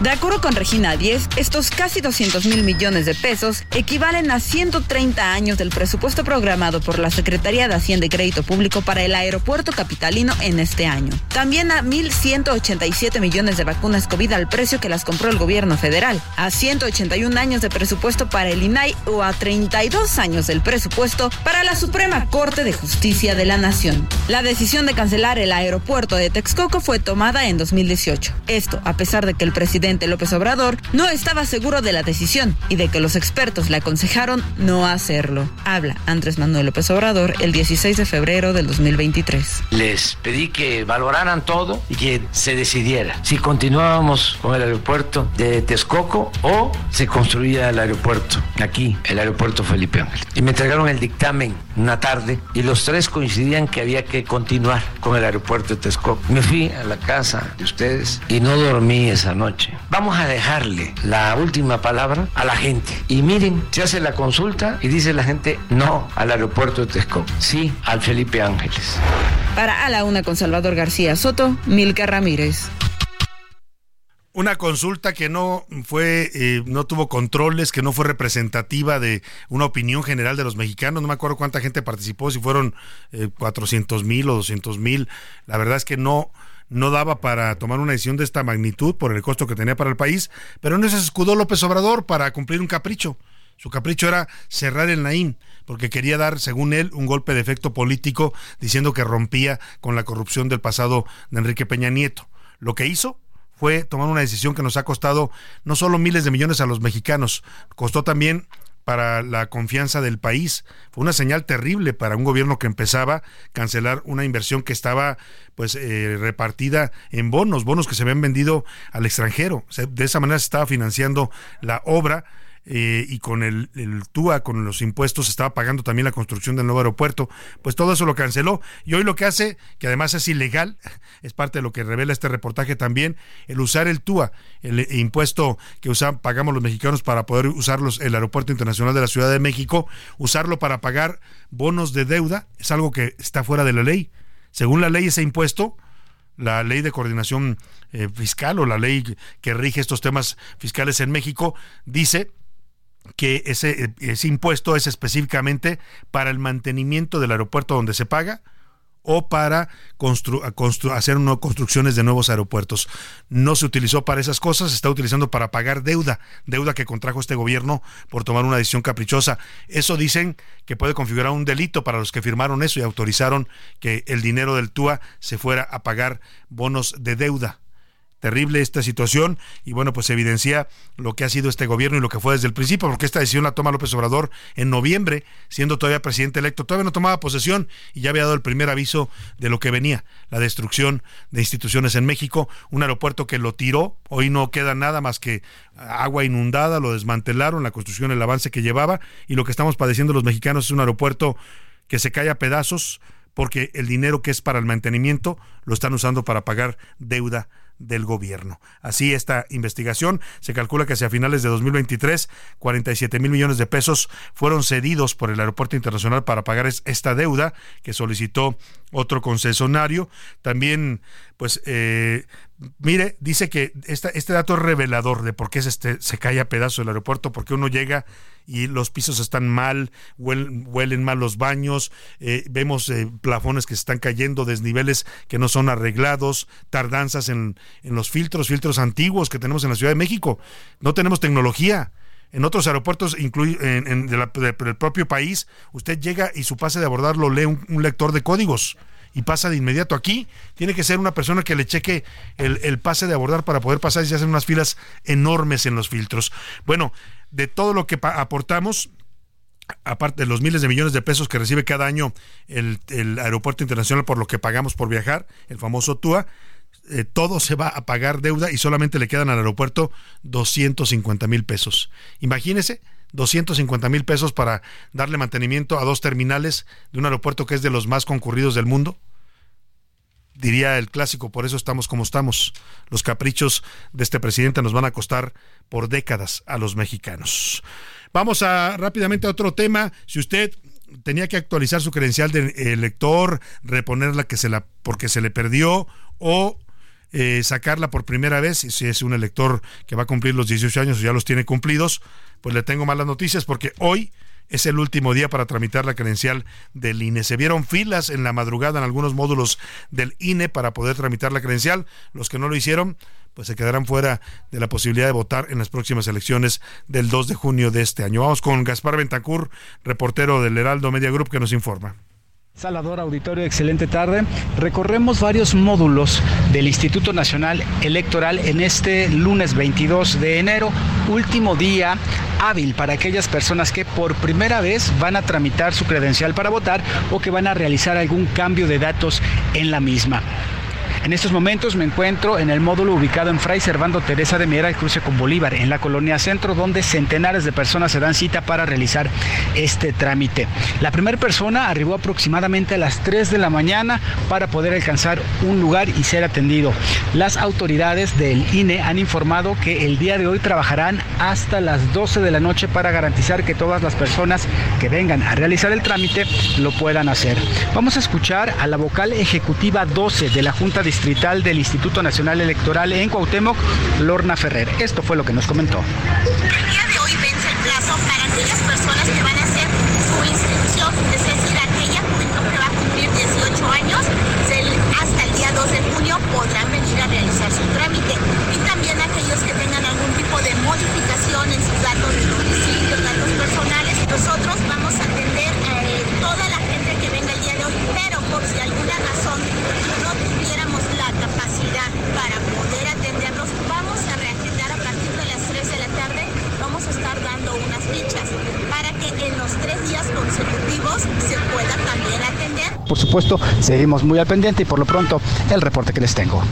De acuerdo con Regina 10, estos casi 200 mil millones de pesos equivalen a 130 años del presupuesto programado por la Secretaría de Hacienda y Crédito Público para el aeropuerto capitalino en este año. También a 1.187 millones de vacunas COVID al precio que las compró el gobierno federal, a 181 años de presupuesto para el INAI o a 32 años del presupuesto para la Suprema Corte de Justicia de la Nación. La decisión de cancelar el aeropuerto de Texcoco fue tomada en 2018. Esto a pesar de que el presidente López Obrador no estaba seguro de la decisión y de que los expertos le aconsejaron no hacerlo. Habla Andrés Manuel López Obrador el 16 de febrero del 2023. Les pedí que valoraran todo y que se decidiera si continuábamos con el aeropuerto de Texcoco o se construía el aeropuerto aquí, el aeropuerto Felipe Ángel. Y me entregaron el dictamen una tarde y los tres coincidían que había que continuar con el aeropuerto de Texcoco. Me fui a la casa de ustedes y no dormí esa noche. Vamos a dejarle la última palabra a la gente. Y miren, se hace la consulta y dice la gente no al aeropuerto de Texcoco, sí al Felipe Ángeles. Para A la Una con Salvador García Soto, Milka Ramírez una consulta que no fue, eh, no tuvo controles, que no fue representativa de una opinión general de los mexicanos. No me acuerdo cuánta gente participó, si fueron eh, 400 mil o 200 mil. La verdad es que no, no daba para tomar una decisión de esta magnitud por el costo que tenía para el país, pero no se escudó López Obrador para cumplir un capricho. Su capricho era cerrar el Naín, porque quería dar, según él, un golpe de efecto político, diciendo que rompía con la corrupción del pasado de Enrique Peña Nieto. Lo que hizo fue tomar una decisión que nos ha costado no solo miles de millones a los mexicanos, costó también para la confianza del país. Fue una señal terrible para un gobierno que empezaba a cancelar una inversión que estaba pues eh, repartida en bonos, bonos que se habían vendido al extranjero. de esa manera se estaba financiando la obra eh, y con el, el, TUA, con los impuestos, estaba pagando también la construcción del nuevo aeropuerto, pues todo eso lo canceló. Y hoy lo que hace, que además es ilegal, es parte de lo que revela este reportaje también, el usar el TUA, el impuesto que usan, pagamos los mexicanos para poder usar el Aeropuerto Internacional de la Ciudad de México, usarlo para pagar bonos de deuda, es algo que está fuera de la ley. Según la ley, ese impuesto la ley de coordinación eh, fiscal o la ley que rige estos temas fiscales en México dice que ese, ese impuesto es específicamente para el mantenimiento del aeropuerto donde se paga o para hacer construcciones de nuevos aeropuertos. No se utilizó para esas cosas, se está utilizando para pagar deuda, deuda que contrajo este gobierno por tomar una decisión caprichosa. Eso dicen que puede configurar un delito para los que firmaron eso y autorizaron que el dinero del TUA se fuera a pagar bonos de deuda terrible esta situación y bueno, pues evidencia lo que ha sido este gobierno y lo que fue desde el principio, porque esta decisión la toma López Obrador en noviembre, siendo todavía presidente electo, todavía no tomaba posesión y ya había dado el primer aviso de lo que venía, la destrucción de instituciones en México, un aeropuerto que lo tiró, hoy no queda nada más que agua inundada, lo desmantelaron, la construcción, el avance que llevaba y lo que estamos padeciendo los mexicanos es un aeropuerto que se cae a pedazos porque el dinero que es para el mantenimiento lo están usando para pagar deuda del gobierno. Así esta investigación se calcula que hacia finales de 2023 47 mil millones de pesos fueron cedidos por el aeropuerto internacional para pagar esta deuda que solicitó otro concesionario. También, pues, eh, mire, dice que este dato es revelador de por qué se, este, se cae a pedazos el aeropuerto, porque uno llega y los pisos están mal, huelen, mal los baños, eh, vemos eh, plafones que se están cayendo, desniveles que no son arreglados, tardanzas en, en los filtros, filtros antiguos que tenemos en la Ciudad de México. No tenemos tecnología. En otros aeropuertos en, del propio país, usted llega y su pase de abordar lo lee un, lector de códigos y pasa de inmediato. Aquí tiene que ser una persona que le cheque el, el, pase de abordar para poder pasar y se hacen unas filas enormes en los filtros. Bueno, de todo lo que aportamos, aparte de los miles de millones de pesos que recibe cada año el, aeropuerto internacional por lo que pagamos por viajar, el famoso TUA, eh, todo se va a pagar deuda y solamente le quedan al aeropuerto 250 mil pesos. Imagínese, 250 mil pesos para darle mantenimiento a dos terminales de un aeropuerto que es de los más concurridos del mundo diría el clásico, por eso estamos como estamos. Los caprichos de este presidente nos van a costar por décadas a los mexicanos. Vamos a rápidamente a otro tema. Si usted tenía que actualizar su credencial de elector, reponerla que se la porque se le perdió o eh, sacarla por primera vez, si es un elector que va a cumplir los 18 años o ya los tiene cumplidos, pues le tengo malas noticias porque hoy es el último día para tramitar la credencial del INE. Se vieron filas en la madrugada en algunos módulos del INE para poder tramitar la credencial. Los que no lo hicieron, pues se quedarán fuera de la posibilidad de votar en las próximas elecciones del 2 de junio de este año. Vamos con Gaspar Bentancur, reportero del Heraldo Media Group, que nos informa. Salvador Auditorio, excelente tarde. Recorremos varios módulos del Instituto Nacional Electoral en este lunes 22 de enero, último día hábil para aquellas personas que por primera vez van a tramitar su credencial para votar o que van a realizar algún cambio de datos en la misma. En estos momentos me encuentro en el módulo ubicado en Fray Servando Teresa de Miera, el cruce con Bolívar, en la colonia Centro, donde centenares de personas se dan cita para realizar este trámite. La primera persona arribó aproximadamente a las 3 de la mañana para poder alcanzar un lugar y ser atendido. Las autoridades del INE han informado que el día de hoy trabajarán hasta las 12 de la noche para garantizar que todas las personas que vengan a realizar el trámite lo puedan hacer. Vamos a escuchar a la vocal ejecutiva 12 de la Junta de distrital del Instituto Nacional Electoral en Cuauhtémoc, Lorna Ferrer. Esto fue lo que nos comentó. El día de hoy vence el plazo para aquellas personas que van a hacer su inscripción, es decir, aquella juventud que va a cumplir 18 años, hasta el día 2 de junio podrán venir a realizar su trámite. Y también aquellos que tengan algún tipo de modificación en sus datos de domicilio, datos personales, tres días consecutivos se pueda también atender. Por supuesto, seguimos muy al pendiente y por lo pronto el reporte que les tengo.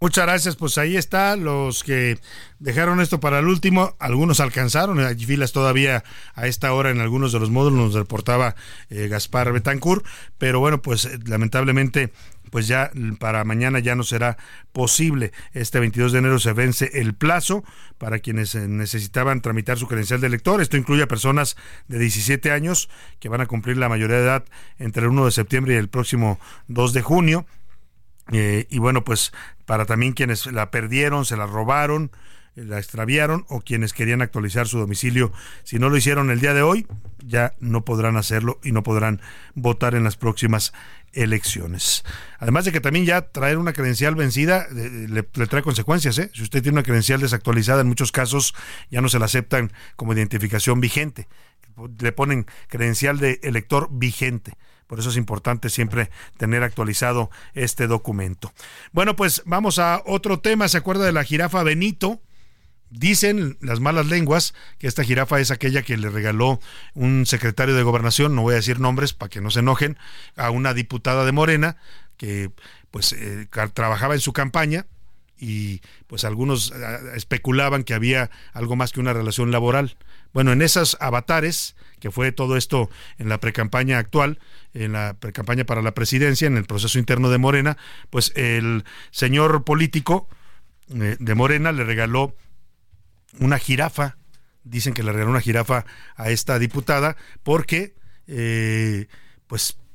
Muchas gracias, pues ahí está, los que dejaron esto para el último, algunos alcanzaron, hay filas todavía a esta hora en algunos de los módulos, nos reportaba eh, Gaspar Betancourt, pero bueno, pues eh, lamentablemente pues ya para mañana ya no será posible. Este 22 de enero se vence el plazo para quienes eh, necesitaban tramitar su credencial de elector. Esto incluye a personas de 17 años que van a cumplir la mayoría de edad entre el 1 de septiembre y el próximo 2 de junio. Eh, y bueno, pues para también quienes la perdieron, se la robaron, eh, la extraviaron o quienes querían actualizar su domicilio, si no lo hicieron el día de hoy, ya no podrán hacerlo y no podrán votar en las próximas elecciones. Además de que también ya traer una credencial vencida eh, le, trae consecuencias. ¿eh? Si usted tiene una credencial desactualizada, en muchos casos ya no se la aceptan como identificación vigente. Le ponen credencial de elector vigente. Por eso es importante siempre tener actualizado este documento. Bueno, pues vamos a otro tema. ¿Se acuerda de la jirafa Benito? Dicen las malas lenguas que esta jirafa es aquella que le regaló un secretario de gobernación, no voy a decir nombres para que no se enojen, a una diputada de Morena que pues eh, trabajaba en su campaña y pues algunos eh, especulaban que había algo más que una relación laboral. Bueno, en esas avatares, que fue todo esto en la precampaña actual, en la precampaña para la presidencia, en el proceso interno de Morena, pues el señor político eh, de Morena le regaló una jirafa, dicen que le regaló una jirafa a esta diputada, porque, eh, pues, pues,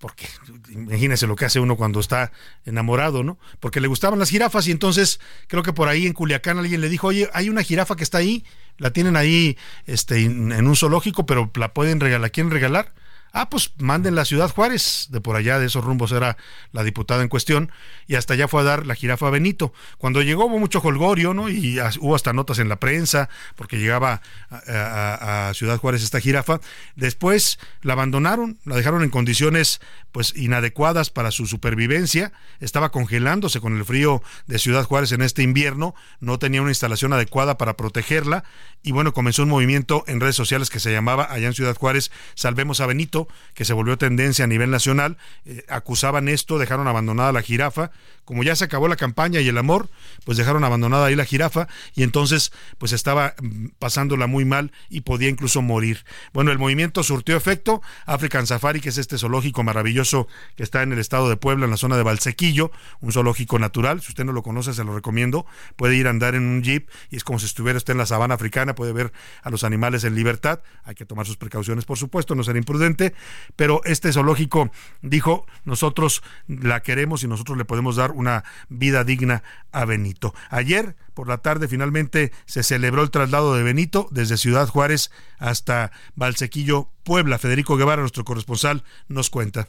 porque imagínese lo que hace uno cuando está enamorado, ¿no? Porque le gustaban las jirafas y entonces creo que por ahí en Culiacán alguien le dijo, oye, hay una jirafa que está ahí, la tienen ahí este, en un zoológico, pero la pueden regalar, ¿la quieren regalar? Ah, pues manden la Ciudad Juárez, de por allá de esos rumbos era la diputada en cuestión, y hasta allá fue a dar la jirafa Benito. Cuando llegó hubo mucho holgorio, ¿no? Y hubo hasta notas en la prensa, porque llegaba a, Ciudad Juárez esta jirafa. Después la abandonaron, la dejaron en condiciones pues inadecuadas para su supervivencia, estaba congelándose con el frío de Ciudad Juárez en este invierno, no tenía una instalación adecuada para protegerla, y bueno, comenzó un movimiento en redes sociales que se llamaba allá en Ciudad Juárez, Salvemos a Benito que se volvió tendencia a nivel nacional, eh, acusaban esto, dejaron abandonada la jirafa, como ya se acabó la campaña y el amor, pues dejaron abandonada ahí la jirafa y entonces pues estaba mm, pasándola muy mal y podía incluso morir. Bueno, el movimiento surtió efecto, African Safari, que es este zoológico maravilloso que está en el estado de Puebla, en la zona de Valsequillo, un zoológico natural, si usted no lo conoce se lo recomiendo, puede ir a andar en un jeep y es como si estuviera usted en la sabana africana, puede ver a los animales en libertad, hay que tomar sus precauciones por supuesto, no ser imprudente, pero este zoológico dijo, nosotros la queremos y nosotros le podemos dar una vida digna a Benito. Ayer por la tarde finalmente se celebró el traslado de Benito desde Ciudad Juárez hasta Valsequillo, Puebla. Federico Guevara, nuestro corresponsal, nos cuenta.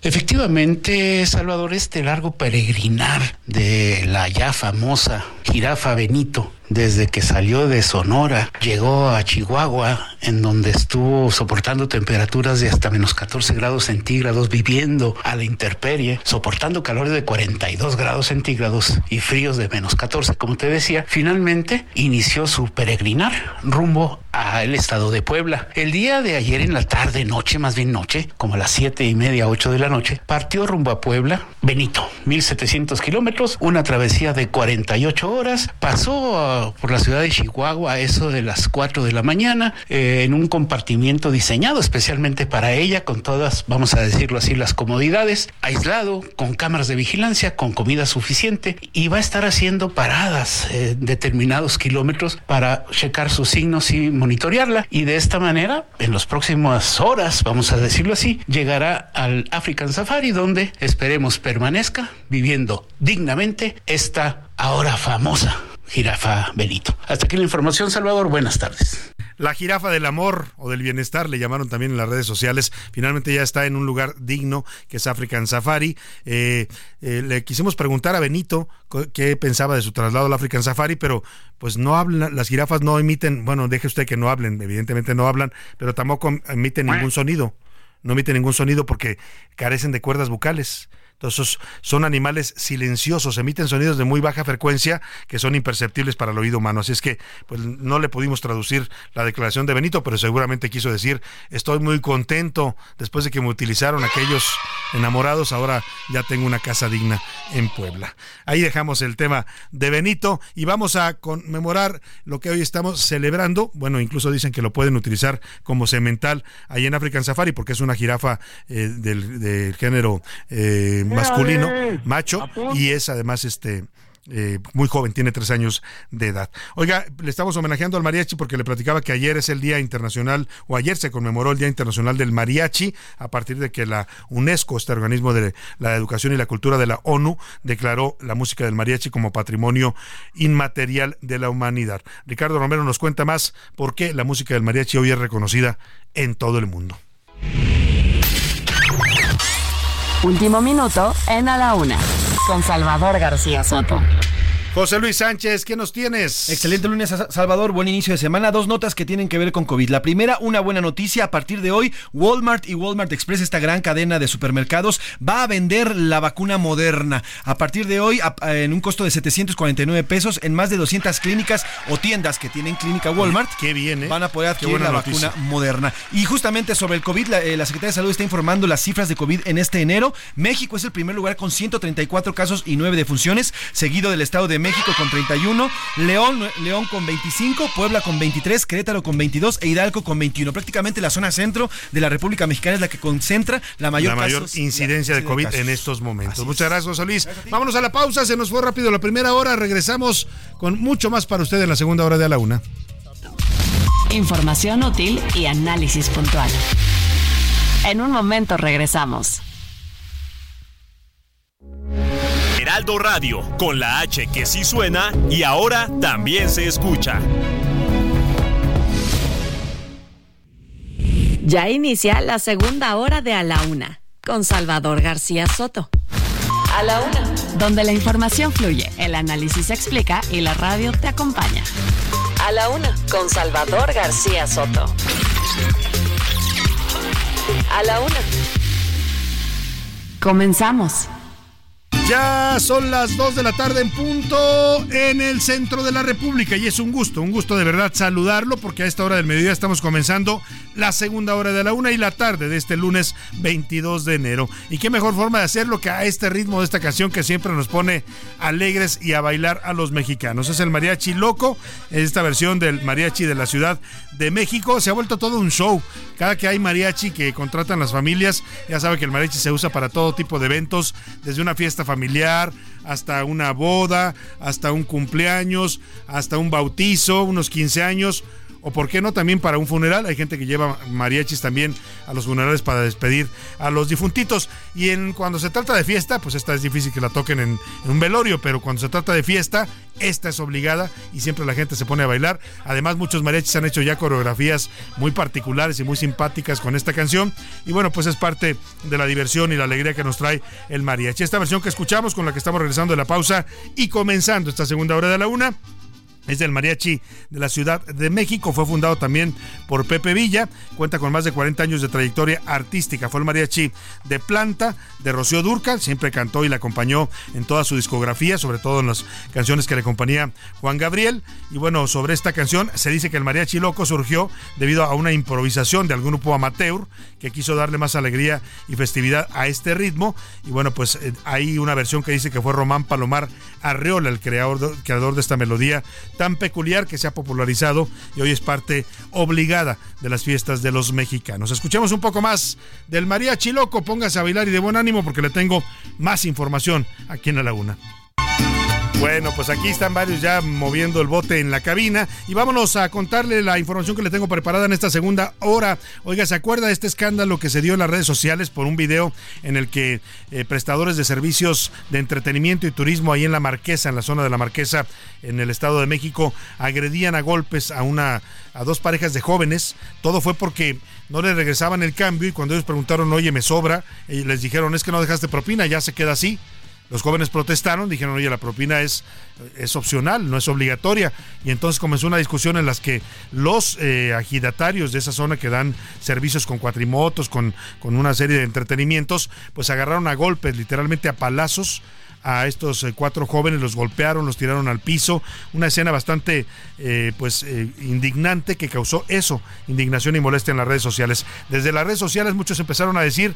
Efectivamente, Salvador, este largo peregrinar de la ya famosa jirafa Benito desde que salió de Sonora, llegó a Chihuahua, en donde estuvo soportando temperaturas de hasta menos 14 grados centígrados, viviendo a la intemperie, soportando calores de 42 grados centígrados y fríos de menos 14, como te decía, finalmente inició su peregrinar rumbo al estado de Puebla. El día de ayer en la tarde, noche, más bien noche, como a las siete y media, 8 de la noche, partió rumbo a Puebla, Benito, 1700 kilómetros, una travesía de 48 horas, pasó a por la ciudad de Chihuahua a eso de las 4 de la mañana eh, en un compartimiento diseñado especialmente para ella con todas, vamos a decirlo así, las comodidades, aislado, con cámaras de vigilancia, con comida suficiente y va a estar haciendo paradas eh, determinados kilómetros para checar sus signos y monitorearla y de esta manera en las próximas horas, vamos a decirlo así, llegará al African Safari donde esperemos permanezca viviendo dignamente esta ahora famosa jirafa Benito. Hasta aquí la información, Salvador. Buenas tardes. La jirafa del amor o del bienestar, le llamaron también en las redes sociales, finalmente ya está en un lugar digno que es African Safari. Eh, eh, le quisimos preguntar a Benito qué pensaba de su traslado al African Safari, pero pues no hablan, las jirafas no emiten, bueno, deje usted que no hablen, evidentemente no hablan, pero tampoco emiten ningún sonido, no emiten ningún sonido porque carecen de cuerdas vocales. Entonces son animales silenciosos, emiten sonidos de muy baja frecuencia que son imperceptibles para el oído humano. Así es que pues no le pudimos traducir la declaración de Benito, pero seguramente quiso decir, estoy muy contento después de que me utilizaron aquellos enamorados, ahora ya tengo una casa digna en Puebla. Ahí dejamos el tema de Benito y vamos a conmemorar lo que hoy estamos celebrando. Bueno, incluso dicen que lo pueden utilizar como semental ahí en African Safari porque es una jirafa eh, del, género eh, masculino, macho, y es además este eh, muy joven, tiene tres años de edad. Oiga, le estamos homenajeando al mariachi porque le platicaba que ayer es el Día Internacional, o ayer se conmemoró el Día Internacional del Mariachi, a partir de que la UNESCO, este organismo de la educación y la cultura de la ONU, declaró la música del mariachi como patrimonio inmaterial de la humanidad. Ricardo Romero nos cuenta más por qué la música del mariachi hoy es reconocida en todo el mundo. Último minuto en A la Una, con Salvador García Soto. José Luis Sánchez, ¿qué nos tienes? Excelente lunes, Salvador. Buen inicio de semana. Dos notas que tienen que ver con COVID. La primera, una buena noticia. A partir de hoy, Walmart y Walmart Express, esta gran cadena de supermercados, va a vender la vacuna moderna. A partir de hoy, en un costo de 749 pesos, en más de 200 clínicas o tiendas que tienen clínica Walmart. Qué bien, ¿eh? Van a poder adquirir la vacuna moderna. Y justamente sobre el COVID, la, eh, la Secretaría de Salud está informando las cifras de COVID en este enero. México es el primer lugar con 134 casos y 9 defunciones, seguido del Estado de México México con 31, León, León con 25, Puebla con 23, Querétaro con 22 e Hidalgo con 21. Prácticamente la zona centro de la República Mexicana es la que concentra la mayor, incidencia de COVID en estos momentos. Muchas gracias, José Luis. Vámonos a la pausa, se nos fue rápido la primera hora, regresamos con mucho más para usted en la segunda hora de a la una. Información útil y análisis puntual. En un momento regresamos. Heraldo Radio, con la H que sí suena y ahora también se escucha. Ya inicia la segunda hora de A la Una, con Salvador García Soto. A la Una. Donde la información fluye, el análisis se explica y la radio te acompaña. A la Una, con Salvador García Soto. A la Una. Comenzamos. Ya son las 2 de la tarde en punto en el centro de la República y es un gusto, un gusto de verdad saludarlo porque a esta hora del mediodía estamos comenzando la segunda hora de la una y la tarde de este lunes 22 de enero. Y qué mejor forma de hacerlo que a este ritmo de esta canción que siempre nos pone alegres y a bailar a los mexicanos. Es el mariachi loco, esta versión del mariachi de la Ciudad de México. Se ha vuelto todo un show. Cada que hay mariachi que contratan las familias, ya sabe que el mariachi se usa para todo tipo de eventos, desde una fiesta familiar familiar, hasta una boda, hasta un cumpleaños, hasta un bautizo, unos 15 años o por qué no también para un funeral. Hay gente que lleva mariachis también a los funerales para despedir a los difuntitos. Y en, cuando se trata de fiesta, pues esta es difícil que la toquen en, un velorio, pero cuando se trata de fiesta, esta es obligada y siempre la gente se pone a bailar. Además, muchos mariachis han hecho ya coreografías muy particulares y muy simpáticas con esta canción. Y bueno, pues es parte de la diversión y la alegría que nos trae el mariachi. Esta versión que escuchamos, con la que estamos regresando de la pausa y comenzando esta segunda hora de la una es del mariachi de la Ciudad de México. Fue fundado también por Pepe Villa. Cuenta con más de 40 años de trayectoria artística. Fue el mariachi de planta de Rocío Durcal. Siempre cantó y le acompañó en toda su discografía, sobre todo en las canciones que le acompañía Juan Gabriel. Y bueno, sobre esta canción se dice que el mariachi loco surgió debido a una improvisación de algún grupo amateur que quiso darle más alegría y festividad a este ritmo. Y bueno, pues eh, hay una versión que dice que fue Román Palomar Arreola el creador, creador de esta melodía tan peculiar que se ha popularizado y hoy es parte obligada de las fiestas de los mexicanos. Escuchemos un poco más del mariachi loco, póngase a bailar y de buen ánimo porque le tengo más información aquí en la laguna. Bueno, pues aquí están varios ya moviendo el bote en la cabina y vámonos a contarle la información que le tengo preparada en esta segunda hora. Oiga, ¿se acuerda de este escándalo que se dio en las redes sociales por un video en el que eh, prestadores de servicios de entretenimiento y turismo ahí en la Marquesa, en la zona de la Marquesa, en el Estado de México, agredían a golpes a una a dos parejas de jóvenes? Todo fue porque no le regresaban el cambio y cuando ellos preguntaron, oye, me sobra, y les dijeron, es que no dejaste propina, ya se queda así Los jóvenes protestaron, dijeron, oye, la propina es, es opcional, no es obligatoria. Y entonces comenzó una discusión en las que los eh, agidatarios de esa zona que dan servicios con cuatrimotos, con, con una serie de entretenimientos, pues agarraron a golpes, literalmente a palazos a estos eh, cuatro jóvenes, los golpearon, los tiraron al piso, una escena bastante eh, pues eh, indignante que causó eso, indignación y molestia en las redes sociales. Desde las redes sociales muchos empezaron a decir,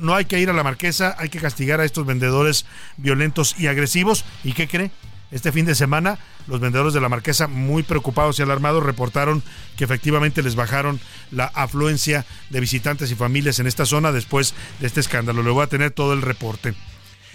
no hay que ir a la marquesa, hay que castigar a estos vendedores violentos y agresivos. ¿Y qué cree? Este fin de semana, los vendedores de la Marquesa, muy preocupados y alarmados, reportaron que efectivamente les bajaron la afluencia de visitantes y familias en esta zona después de este escándalo. Le voy a tener todo el reporte.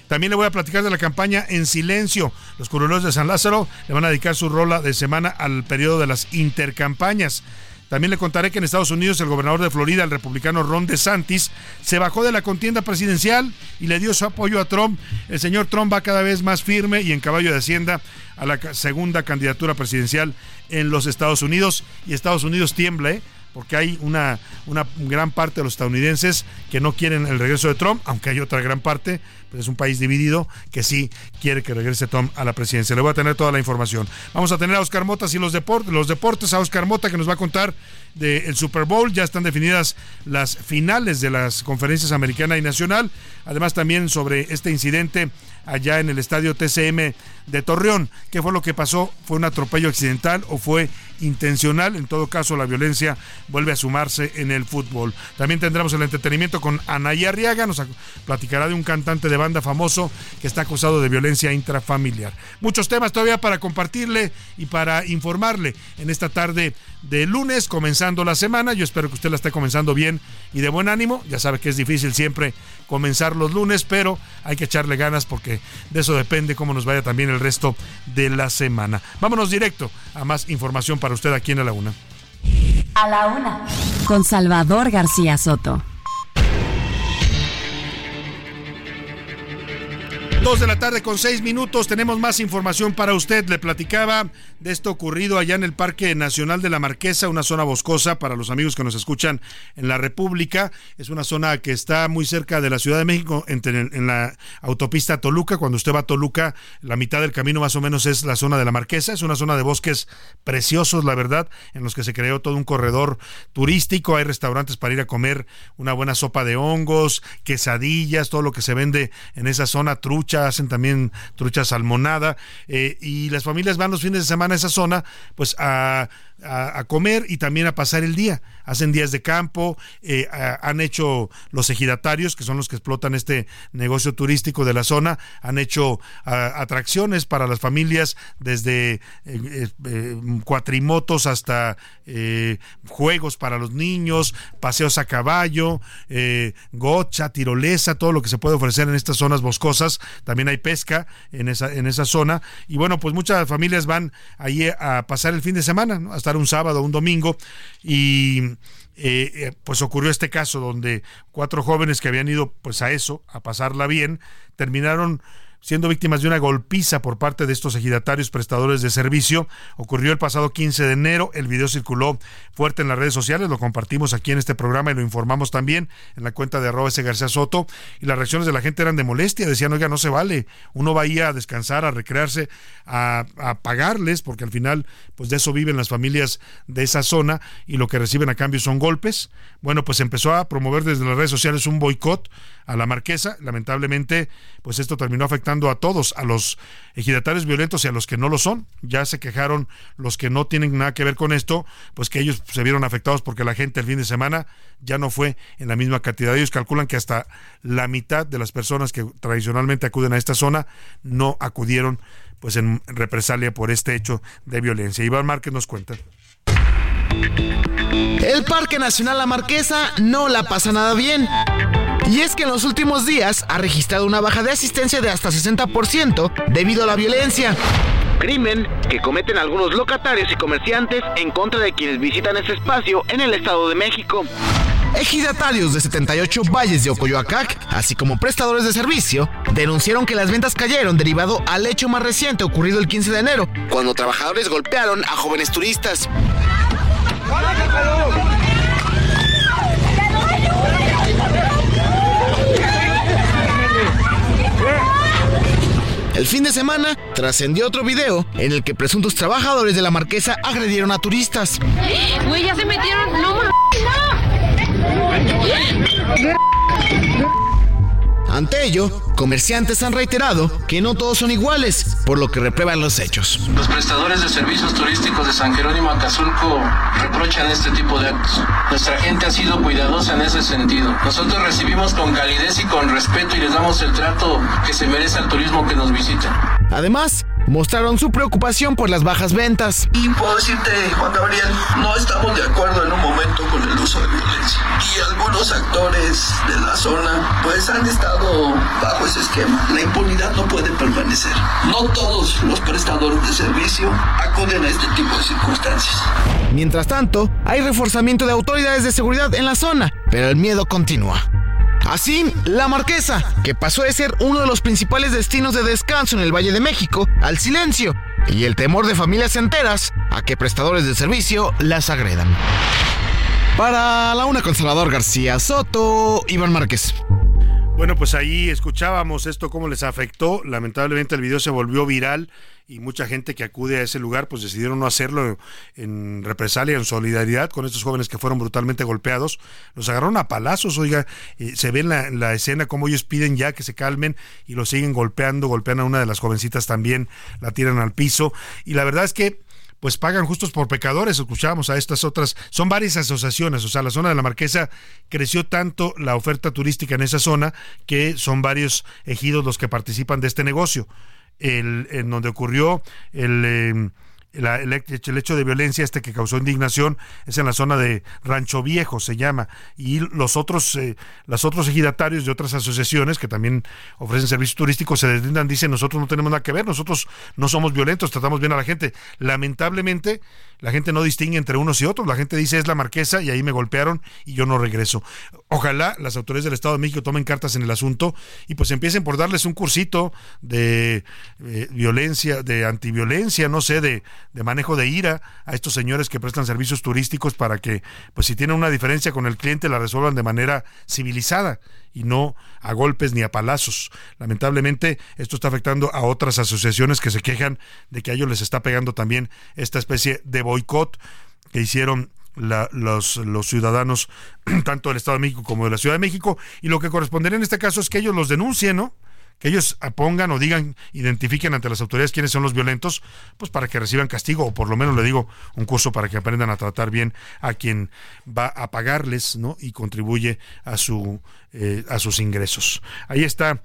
También le voy a platicar de la campaña En Silencio. Los curuleros de San Lázaro le van a dedicar su rola de semana al periodo de las intercampañas. También le contaré que en Estados Unidos el gobernador de Florida, el republicano Ron DeSantis, se bajó de la contienda presidencial y le dio su apoyo a Trump. El señor Trump va cada vez más firme y en caballo de Hacienda a la segunda candidatura presidencial en los Estados Unidos. Y Estados Unidos tiembla, ¿eh? Porque hay una, una gran parte de los estadounidenses que no quieren el regreso de Trump, aunque hay otra gran parte, pero es un país dividido que sí quiere que regrese Trump a la presidencia. Le voy a tener toda la información. Vamos a tener a Oscar Motas y los deportes, los deportes a Oscar Mota que nos va a contar del Super Bowl. Ya están definidas las finales de las conferencias americana y nacional. Además también sobre este incidente allá en el estadio TCM de Torreón. ¿Qué fue lo que pasó? ¿Fue un atropello accidental o fue intencional? En todo caso, la violencia vuelve a sumarse en el fútbol. También tendremos el entretenimiento con Anaya Arriaga, nos platicará de un cantante de banda famoso que está acusado de violencia intrafamiliar. Muchos temas todavía para compartirle y para informarle en esta tarde de lunes, comenzando la semana. Yo espero que usted la esté comenzando bien y de buen ánimo. Ya sabe que es difícil siempre comenzar los lunes, pero hay que echarle ganas porque de eso depende cómo nos vaya también el resto de la semana. Vámonos directo a más información para usted aquí en A la Una. A la Una. Con Salvador García Soto. Dos de la tarde con seis minutos. Tenemos más información para usted. Le platicaba de esto ocurrido allá en el Parque Nacional de la Marquesa, una zona boscosa para los amigos que nos escuchan en la República. Es una zona que está muy cerca de la Ciudad de México, en la autopista Toluca. Cuando usted va a Toluca, la mitad del camino más o menos es la zona de la Marquesa. Es una zona de bosques preciosos, la verdad, en los que se creó todo un corredor turístico. Hay restaurantes para ir a comer una buena sopa de hongos, quesadillas, todo lo que se vende en esa zona, trucha hacen también trucha salmonada, eh, y las familias van los fines de semana a esa zona, pues a a, comer y también a pasar el día. Hacen días de campo, eh, han hecho los ejidatarios, que son los que explotan este negocio turístico de la zona, han hecho atracciones para las familias, desde eh, eh, cuatrimotos hasta juegos para los niños, paseos a caballo, gocha, tirolesa, todo lo que se puede ofrecer en estas zonas boscosas. También hay pesca en esa, en esa zona. Y bueno, pues muchas familias van ahí a pasar el fin de semana, ¿no? Estar un sábado, un domingo, y eh, eh, pues ocurrió este caso donde cuatro jóvenes que habían ido pues a eso, a pasarla bien, terminaron siendo víctimas de una golpiza por parte de estos ejidatarios prestadores de servicio. Ocurrió el pasado 15 de enero, el video circuló fuerte en las redes sociales, lo compartimos aquí en este programa y lo informamos también en la cuenta de arroba ese García Soto, y las reacciones de la gente eran de molestia, decían, oiga, no se vale, uno va a a descansar, a recrearse, a, a pagarles, porque al final, pues de eso viven las familias de esa zona, y lo que reciben a cambio son golpes. Bueno, pues empezó a promover desde las redes sociales un boicot a la marquesa, lamentablemente, pues esto terminó afectando a todos, a los ejidatarios violentos y a los que no lo son. Ya se quejaron los que no tienen nada que ver con esto, pues que ellos se vieron afectados porque la gente el fin de semana ya no fue en la misma cantidad. Ellos calculan que hasta la mitad de las personas que tradicionalmente acuden a esta zona no acudieron pues en represalia por este hecho de violencia. Iván Márquez nos cuenta. El Parque Nacional La Marquesa no la pasa nada bien. Y es que en los últimos días ha registrado una baja de asistencia de hasta 60% debido a la violencia. Crimen que cometen algunos locatarios y comerciantes en contra de quienes visitan este espacio en el Estado de México. Ejidatarios de 78 valles de Ocoyoacac, así como prestadores de servicio, denunciaron que las ventas cayeron derivado al hecho más reciente ocurrido el 15 de enero, cuando trabajadores golpearon a jóvenes turistas. De semana trascendió otro video en el que presuntos trabajadores de la marquesa agredieron a turistas. Güey, ya se metieron. No, no. Ante ello, comerciantes han reiterado que no todos son iguales, por lo que reprueban los hechos. Los prestadores de servicios turísticos de San Jerónimo Acazulco reprochan este tipo de actos. Nuestra gente ha sido cuidadosa en ese sentido. Nosotros recibimos con calidez y con respeto y les damos el trato que se merece al turismo que nos visita. Además, mostraron su preocupación por las bajas ventas. Y puedo decirte, Juan Gabriel, no estamos de acuerdo en un momento con el uso de violencia. Y algunos actores de la zona pues han estado bajo ese esquema. La impunidad no puede permanecer. No todos los prestadores de servicio acuden a este tipo de circunstancias. Mientras tanto, hay reforzamiento de autoridades de seguridad en la zona, pero el miedo continúa. Así, la Marquesa, que pasó de ser uno de los principales destinos de descanso en el Valle de México, al silencio y el temor de familias enteras a que prestadores de servicio las agredan. Para la una con Salvador García Soto, Iván Márquez. Bueno, pues ahí escuchábamos esto, cómo les afectó. Lamentablemente el video se volvió viral y mucha gente que acude a ese lugar pues decidieron no hacerlo en represalia, en solidaridad con estos jóvenes que fueron brutalmente golpeados. Los agarraron a palazos, oiga, eh, se ve en la, en la, escena como ellos piden ya que se calmen y lo siguen golpeando, golpean a una de las jovencitas también, la tiran al piso y la verdad es que pues pagan justos por pecadores. Escuchábamos a estas otras, son varias asociaciones, o sea, la zona de la Marquesa creció tanto la oferta turística en esa zona que son varios ejidos los que participan de este negocio. El, en donde ocurrió el... Eh, la, el, hecho de violencia este que causó indignación es en la zona de Rancho Viejo se llama. Y los otros eh, los otros ejidatarios de otras asociaciones que también ofrecen servicios turísticos se deslindan dicen nosotros no tenemos nada que ver nosotros no somos violentos tratamos bien a la gente lamentablemente la gente no distingue entre unos y otros. La gente dice es la marquesa y ahí me golpearon y yo no regreso. Ojalá las autoridades del Estado de México tomen cartas en el asunto y pues empiecen por darles un cursito de eh, violencia de antiviolencia no sé de de manejo de ira a estos señores que prestan servicios turísticos para que, pues si tienen una diferencia con el cliente, la resuelvan de manera civilizada y no a golpes ni a palazos. Lamentablemente, esto está afectando a otras asociaciones que se quejan de que a ellos les está pegando también esta especie de boicot que hicieron la, los, los, ciudadanos tanto del Estado de México como de la Ciudad de México y lo que correspondería en este caso es que ellos los denuncien, ¿no? Que ellos pongan o digan, identifiquen ante las autoridades quiénes son los violentos, pues para que reciban castigo o por lo menos le digo un curso para que aprendan a tratar bien a quien va a pagarles, ¿no? Y contribuye a su eh, a sus ingresos. Ahí está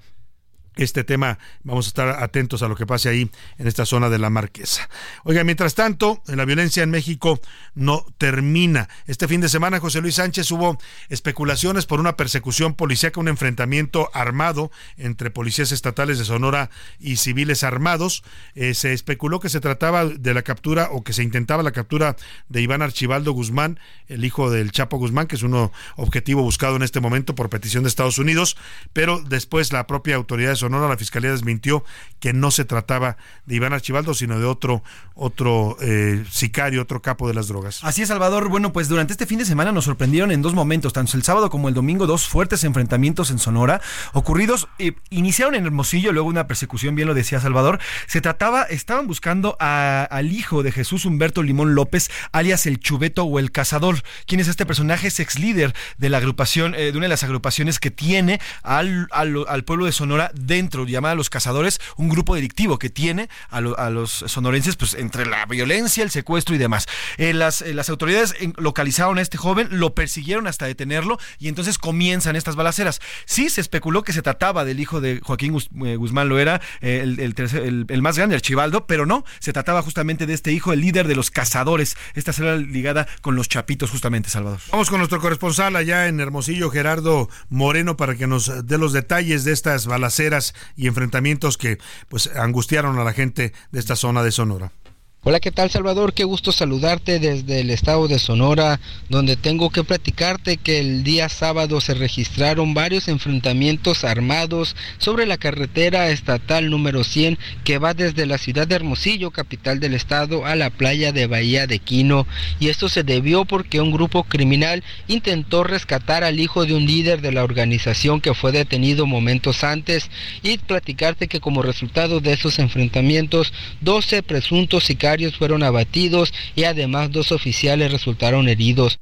este tema. Vamos a estar atentos a lo que pase ahí en esta zona de la Marquesa. Oiga, mientras tanto, la violencia en México no termina. Este fin de semana, José Luis Sánchez hubo especulaciones por una persecución policíaca, un enfrentamiento armado entre policías estatales de Sonora y civiles armados. Eh, se especuló que se trataba de la captura o que se intentaba la captura de Iván Archibaldo Guzmán, el hijo del Chapo Guzmán, que es un objetivo buscado en este momento por petición de Estados Unidos, pero después la propia autoridad Sonora, la Fiscalía desmintió que no se trataba de Iván Archibaldo, sino de otro, otro eh, sicario, otro capo de las drogas. Así es, Salvador. Bueno, pues durante este fin de semana nos sorprendieron en dos momentos, tanto el sábado como el domingo, dos fuertes enfrentamientos en Sonora, ocurridos, eh, iniciaron en Hermosillo, luego una persecución, bien lo decía Salvador. Se trataba, estaban buscando a, al hijo de Jesús Humberto Limón López, alias el Chubeto o el Cazador. ¿Quién es este personaje? Es ex líder de la agrupación, eh, de una de las agrupaciones que tiene al, al pueblo de Sonora dentro, llamada Los Cazadores, un grupo delictivo que tiene a, lo, a los sonorenses pues entre la violencia, el secuestro y demás. Eh, las, eh, las autoridades localizaron a este joven, lo persiguieron hasta detenerlo y entonces comienzan estas balaceras. Sí se especuló que se trataba del hijo de Joaquín eh, Guzmán Loera, el, el, el, el, más grande, Archibaldo, pero no, se trataba justamente de este hijo, el líder de los cazadores, esta será ligada con los chapitos justamente, Salvador. Vamos con nuestro corresponsal allá en Hermosillo, Gerardo Moreno, para que nos dé los detalles de estas balaceras y enfrentamientos que pues angustiaron a la gente de esta zona de Sonora. Hola, ¿qué tal Salvador? Qué gusto saludarte desde el estado de Sonora, donde tengo que platicarte que el día sábado se registraron varios enfrentamientos armados sobre la carretera estatal número 100 que va desde la ciudad de Hermosillo, capital del estado, a la playa de Bahía de Quino. Y esto se debió porque un grupo criminal intentó rescatar al hijo de un líder de la organización que fue detenido momentos antes y platicarte que como resultado de esos enfrentamientos, 12 presuntos sicarios fueron abatidos y además dos oficiales resultaron heridos.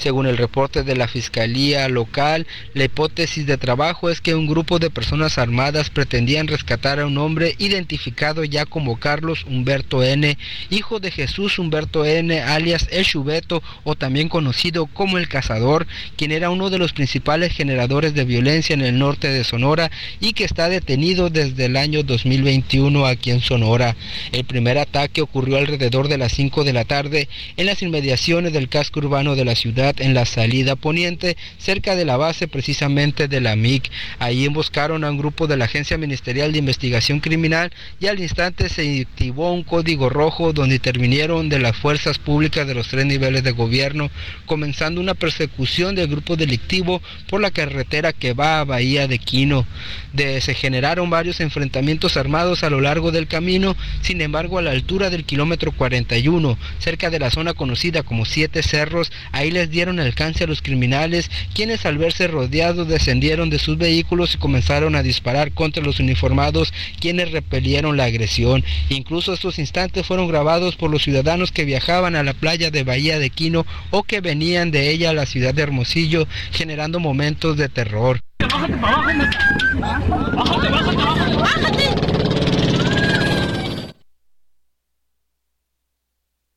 Según el reporte de la Fiscalía local, la hipótesis de trabajo es que un grupo de personas armadas pretendían rescatar a un hombre identificado ya como Carlos Humberto N., hijo de Jesús Humberto N., alias El Chubeto, o también conocido como El Cazador, quien era uno de los principales generadores de violencia en el norte de Sonora y que está detenido desde el año 2021 aquí en Sonora. El primer ataque ocurrió alrededor de las 5 de la tarde en las inmediaciones del casco urbano de la ciudad en la salida poniente, cerca de la base precisamente de la MIC. Ahí emboscaron a un grupo de la Agencia Ministerial de Investigación Criminal y al instante se activó un código rojo donde intervinieron de las fuerzas públicas de los tres niveles de gobierno, comenzando una persecución del grupo delictivo por la carretera que va a Bahía de Quino. De, se generaron varios enfrentamientos armados a lo largo del camino, sin embargo a la altura del kilómetro 41, cerca de la zona conocida como Siete Cerros, ahí les dieron alcance a los criminales, quienes al verse rodeados descendieron de sus vehículos y comenzaron a disparar contra los uniformados, quienes repelieron la agresión. Incluso estos instantes fueron grabados por los ciudadanos que viajaban a la playa de Bahía de Quino o que venían de ella a la ciudad de Hermosillo, generando momentos de terror.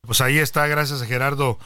Pues ahí está, gracias a Gerardo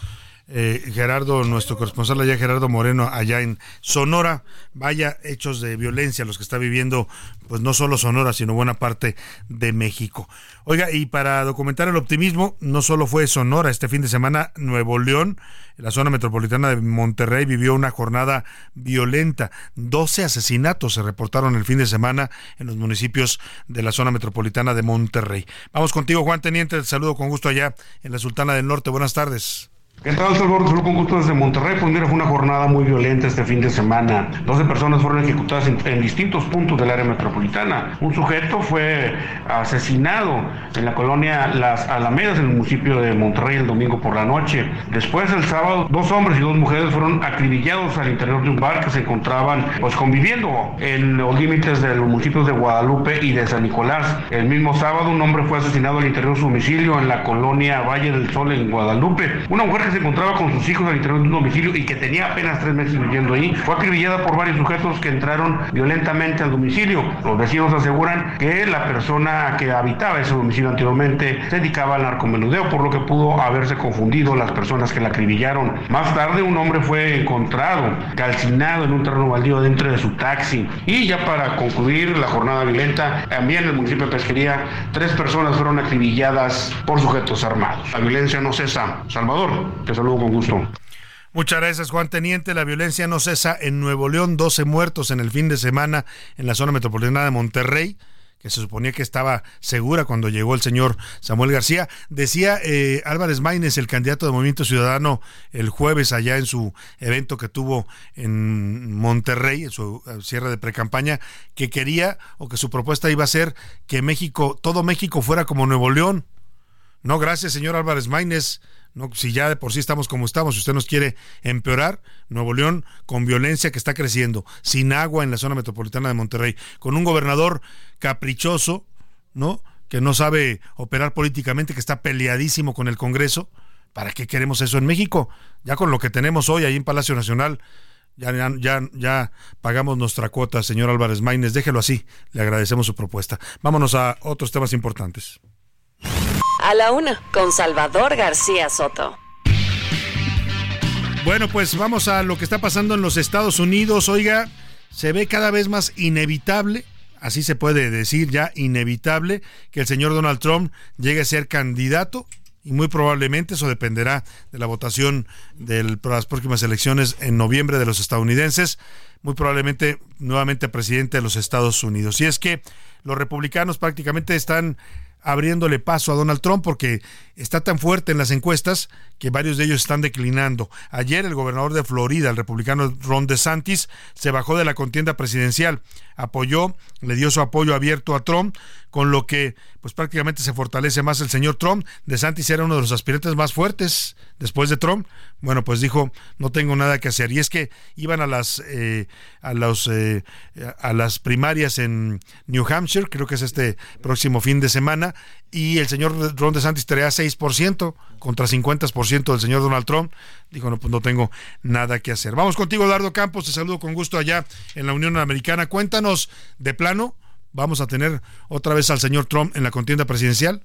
eh, Gerardo, nuestro corresponsal allá, Gerardo Moreno, allá en Sonora. Vaya hechos de violencia los que está viviendo, pues no solo Sonora, sino buena parte de México. Oiga, y para documentar el optimismo, no solo fue Sonora, este fin de semana Nuevo León, la zona metropolitana de Monterrey, vivió una jornada violenta. 12 asesinatos se reportaron el fin de semana en los municipios de la zona metropolitana de Monterrey. Vamos contigo, Juan Teniente, te saludo con gusto allá en la Sultana del Norte. Buenas tardes. ¿Qué tal, Salvador? Saludos con gusto desde Monterrey. Pues mira, fue una jornada muy violenta este fin de semana. 12 personas fueron ejecutadas en, distintos puntos del área metropolitana. Un sujeto fue asesinado en la colonia Las Alamedas, en el municipio de Monterrey, el domingo por la noche. Después, el sábado, dos hombres y dos mujeres fueron acribillados al interior de un bar que se encontraban pues conviviendo en los límites de los municipios de Guadalupe y de San Nicolás. El mismo sábado, un hombre fue asesinado al interior de su domicilio en la colonia Valle del Sol en Guadalupe. Una mujer se encontraba con sus hijos al interior de un domicilio y que tenía apenas tres meses viviendo ahí, fue acribillada por varios sujetos que entraron violentamente al domicilio. Los vecinos aseguran que la persona que habitaba ese domicilio anteriormente se dedicaba al narcomenudeo, por lo que pudo haberse confundido las personas que la acribillaron. Más tarde un hombre fue encontrado calcinado en un terreno baldío dentro de su taxi. Y ya para concluir la jornada violenta, también en el municipio de Pesquería, tres personas fueron acribilladas por sujetos armados. La violencia no cesa. Salvador. Te saludo con gusto. Muchas gracias, Juan Teniente. La violencia no cesa en Nuevo León. 12 muertos en el fin de semana en la zona metropolitana de Monterrey que se suponía que estaba segura cuando llegó el señor Samuel García. Decía eh, Álvarez Maínez, el candidato de Movimiento Ciudadano, el jueves allá en su evento que tuvo en Monterrey, en su eh, cierre de precampaña, que quería o que su propuesta iba a ser que México, todo México fuera como Nuevo León. No, gracias, señor Álvarez Maínez. No, si ya de por sí estamos como estamos, si usted nos quiere empeorar, Nuevo León con violencia que está creciendo, sin agua en la zona metropolitana de Monterrey, con un gobernador caprichoso, ¿no? Que no sabe operar políticamente, que está peleadísimo con el Congreso. ¿Para qué queremos eso en México? Ya con lo que tenemos hoy ahí en Palacio Nacional, ya, ya, ya pagamos nuestra cuota, señor Álvarez Maínez. Déjelo así. Le agradecemos su propuesta. Vámonos a otros temas importantes. A la una, con Salvador García Soto. Bueno, pues vamos a lo que está pasando en los Estados Unidos. Oiga, se ve cada vez más inevitable, así se puede decir ya, inevitable, que el señor Donald Trump llegue a ser candidato y muy probablemente eso dependerá de la votación de las próximas elecciones en noviembre de los estadounidenses, muy probablemente nuevamente presidente de los Estados Unidos. Y es que los republicanos prácticamente están abriéndole paso a Donald Trump porque está tan fuerte en las encuestas que varios de ellos están declinando. Ayer el gobernador de Florida, el republicano Ron DeSantis, se bajó de la contienda presidencial, apoyó, le dio su apoyo abierto a Trump, con lo que pues prácticamente se fortalece más el señor Trump. DeSantis era uno de los aspirantes más fuertes después de Trump. Bueno, pues dijo, no tengo nada que hacer. Y es que iban a las eh, a los eh, a las primarias en New Hampshire, creo que es este próximo fin de semana, y el señor Ron DeSantis traía 6% contra 50% del señor Donald Trump. Dijo, no, pues no tengo nada que hacer. Vamos contigo, Eduardo Campos, te saludo con gusto allá en la Unión Americana. Cuéntanos de plano vamos a tener otra vez al señor Trump en la contienda presidencial?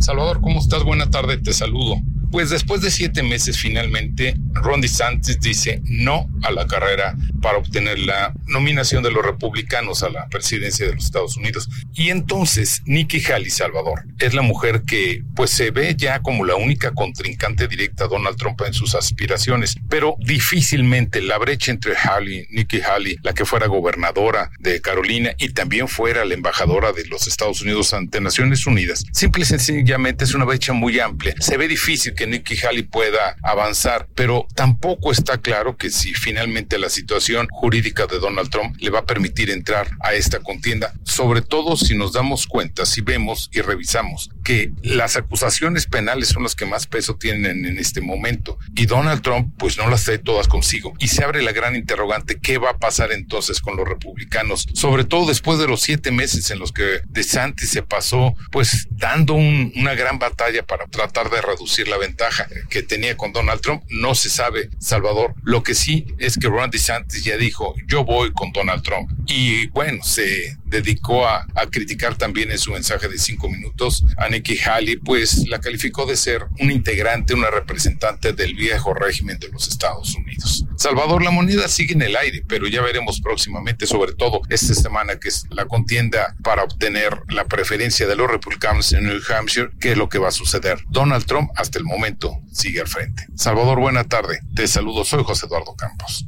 Salvador, ¿cómo estás? Buena tarde, te saludo. Pues después de siete meses, finalmente, Ron DeSantis dice no a la carrera para obtener la nominación de los republicanos a la presidencia de los Estados Unidos. Y entonces, Nikki Haley, Salvador, es la mujer que pues se ve ya como la única contrincante directa a Donald Trump en sus aspiraciones, pero difícilmente la brecha entre Haley, Nikki Haley, la que fuera gobernadora de Carolina y también fuera la embajadora de los Estados Unidos ante Naciones Unidas, simple y sencillamente es una brecha muy amplia. Se ve difícil que Nikki Haley pueda avanzar, pero tampoco está claro que si finalmente la situación jurídica de Donald Trump le va a permitir entrar a esta contienda, sobre todo si nos damos cuenta, si vemos y revisamos que las acusaciones penales son las que más peso tienen en este momento. Y Donald Trump pues no las trae todas consigo. Y se abre la gran interrogante qué va a pasar entonces con los republicanos sobre todo después de los siete meses en los que DeSantis se pasó pues dando una gran batalla para tratar de reducir la ventaja que tenía con Donald Trump. No se sabe Salvador. Lo que sí es que Ron DeSantis ya dijo yo voy con Donald Trump y bueno se dedicó a, a criticar también en su mensaje de cinco minutos a Haley, pues la calificó de ser un integrante, una representante del viejo régimen de los Estados Unidos. Salvador, la moneda sigue en el aire, pero ya veremos próximamente, sobre todo esta semana, que es la contienda para obtener la preferencia de los republicanos en New Hampshire, qué es lo que va a suceder. Donald Trump, hasta el momento, sigue al frente. Salvador, buena tarde. Te saludo, soy José Eduardo Campos.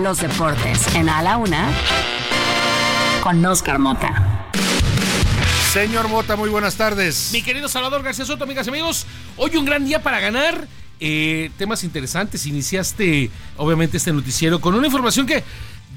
Los deportes en A la Una con Oscar Mota. Señor Mota, muy buenas tardes. Mi querido Salvador García Soto, amigas y amigos, hoy un gran día para ganar. Eh, temas interesantes. Iniciaste, obviamente, este noticiero con una información que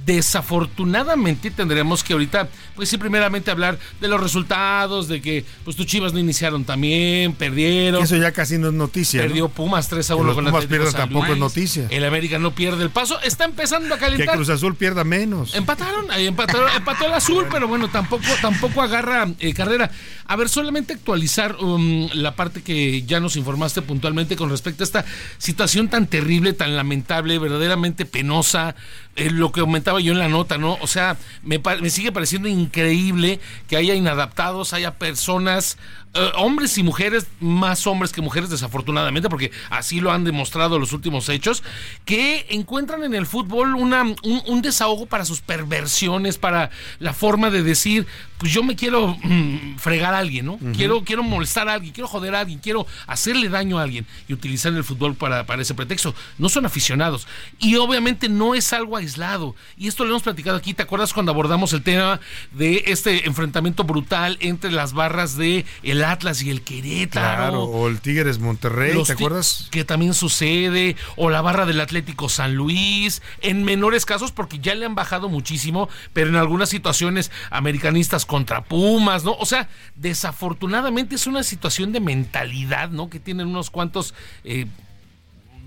Desafortunadamente tendremos que ahorita, pues sí, primeramente hablar de los resultados, de que pues tus Chivas no iniciaron también, perdieron. Eso ya casi no es noticia. Perdió Pumas 3 a 1 con Pumas pierden tampoco es noticia. El América no pierde el paso, está empezando a calentar. Que Cruz Azul pierda menos. Empataron, ahí empataron, empató el azul, pero bueno, tampoco, tampoco agarra eh, carrera. A ver, solamente actualizar um, la parte que ya nos informaste puntualmente con respecto a esta situación tan terrible, tan lamentable, verdaderamente penosa, eh, lo que aumentaba yo en la nota, ¿no? O sea, me, me sigue pareciendo increíble que haya inadaptados, haya personas eh, hombres y mujeres, más hombres que mujeres desafortunadamente, porque así lo han demostrado los últimos hechos, que encuentran en el fútbol una, un, desahogo para sus perversiones, para la forma de decir, pues yo me quiero mm, fregar a alguien, ¿no? quiero, quiero molestar a alguien, quiero joder a alguien, quiero hacerle daño a alguien y utilizar el fútbol para, para ese pretexto. No son aficionados y obviamente no es algo aislado. Y esto lo hemos platicado aquí, ¿te acuerdas cuando abordamos el tema de este enfrentamiento brutal entre las barras de el Atlas y el Querétaro. Claro, o el Tigres Monterrey, ¿te acuerdas? Que también sucede, o la barra del Atlético San Luis, en menores casos porque ya le han bajado muchísimo, pero en algunas situaciones americanistas contra Pumas, ¿no? O sea, desafortunadamente es una situación de mentalidad, ¿no? Que tienen unos cuantos... Eh,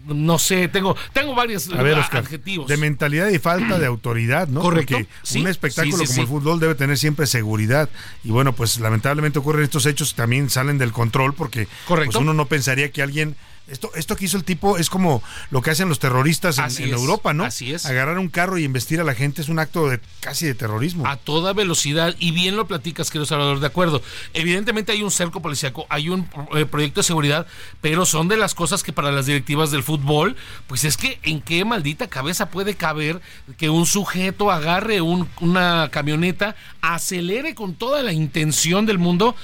no sé, tengo, tengo varios adjetivos. De mentalidad y falta de autoridad, ¿no? Correcto. Porque un espectáculo como el fútbol debe tener siempre seguridad. Y bueno, pues lamentablemente ocurren estos hechos también salen del control porque pues, uno no pensaría que alguien esto, esto que hizo el tipo es como lo que hacen los terroristas en, Europa, ¿no? Así es. Agarrar un carro y investir a la gente es un acto de casi de terrorismo. A toda velocidad, y bien lo platicas, querido Salvador, de acuerdo. Evidentemente hay un cerco policíaco, hay un eh, proyecto de seguridad, pero son de las cosas que para las directivas del fútbol, pues es que en qué maldita cabeza puede caber que un sujeto agarre una camioneta, acelere con toda la intención del mundo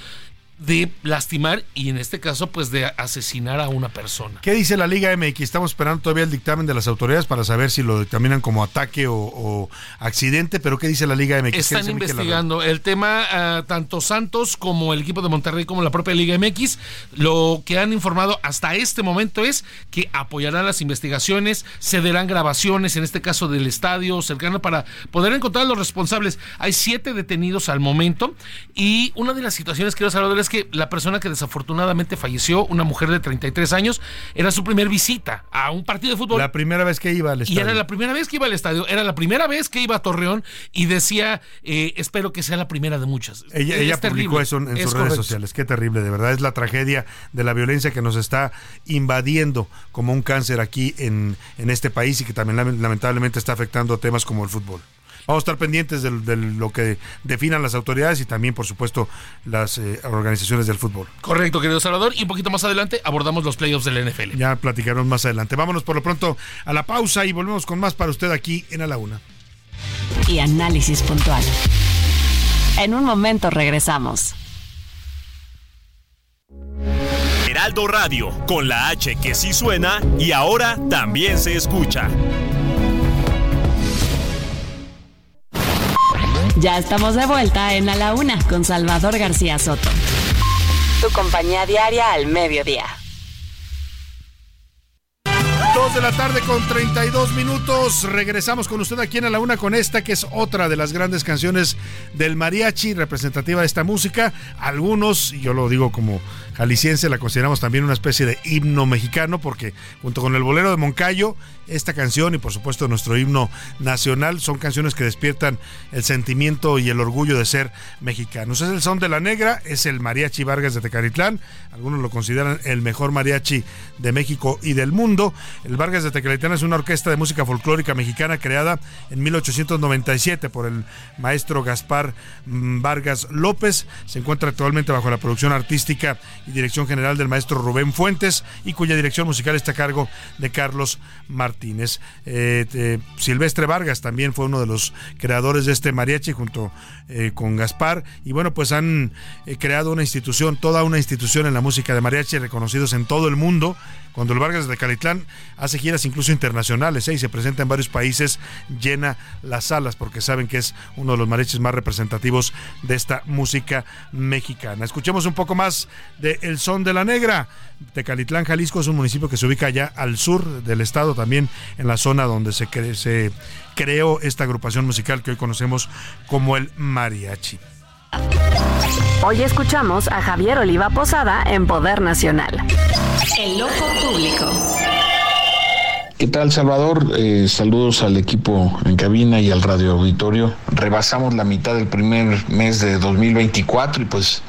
de lastimar y en este caso pues de asesinar a una persona. ¿Qué dice la Liga MX? Estamos esperando todavía el dictamen de las autoridades para saber si lo dictaminan como ataque o, accidente, pero ¿qué dice la Liga MX? Están investigando el tema, ah, tanto Santos como el equipo de Monterrey como la propia Liga MX, lo que han informado hasta este momento es que apoyarán las investigaciones, cederán grabaciones, en este caso del estadio cercano, para poder encontrar a los responsables. Hay siete detenidos al momento y una de las situaciones que quiero saber es que la persona que desafortunadamente falleció, una mujer de 33 años, era su primer visita a un partido de fútbol. La primera vez que iba al estadio. Y era la primera vez que iba al estadio, era la primera vez que iba a Torreón y decía, eh, espero que sea la primera de muchas. Ella, ella publicó eso en, sus redes sociales. Qué terrible, de verdad. Es la tragedia de la violencia que nos está invadiendo como un cáncer aquí en, en este país y que también lamentablemente está afectando temas como el fútbol. Vamos a estar pendientes de, lo que definan las autoridades y también, por supuesto, las eh, organizaciones del fútbol. Correcto, querido Salvador. Y un poquito más adelante abordamos los playoffs del NFL. Ya platicaremos más adelante. Vámonos por lo pronto a la pausa y volvemos con más para usted aquí en A la Una. Y análisis puntual. En un momento regresamos. Heraldo Radio, con la H que sí suena y ahora también se escucha. Ya estamos de vuelta en A la Una con Salvador García Soto. Tu compañía diaria al mediodía. Dos de la tarde con 32 minutos. Regresamos con usted aquí en A la Una con esta que es otra de las grandes canciones del mariachi, representativa de esta música. Algunos, yo lo digo como jalisciense, la consideramos también una especie de himno mexicano porque junto con el bolero de Moncayo esta canción y por supuesto nuestro himno nacional son canciones que despiertan el sentimiento y el orgullo de ser mexicanos. Es el son de la negra, es el mariachi Vargas de Tecalitlán, algunos lo consideran el mejor mariachi de México y del mundo. Vargas de Tecalitlán es una orquesta de música folclórica mexicana creada en 1897 por el maestro Gaspar mm, Vargas López. Se encuentra actualmente bajo la producción artística y dirección general del maestro Rubén Fuentes y cuya dirección musical está a cargo de Carlos Martínez. Martínez. Eh, Silvestre Vargas también fue uno de los creadores de este mariachi junto eh, con Gaspar. Y bueno, pues han eh, creado una institución, toda una institución en la música de mariachi, reconocidos en todo el mundo. Cuando el Vargas de Calitlán hace giras incluso internacionales y se presenta en varios países, llena las salas porque saben que es uno de los mariachis más representativos de esta música mexicana. Escuchemos un poco más de El Son de la Negra. Tecalitlán, Jalisco es un municipio que se ubica allá al sur del estado, también en la zona donde se, se creó esta agrupación musical que hoy conocemos como el mariachi. Hoy escuchamos a Javier Oliva Posada en Poder Nacional. El Ojo Público. ¿Qué tal, Salvador? Eh, saludos al equipo en cabina y al radio auditorio. Rebasamos la mitad del primer mes de 2024 y pues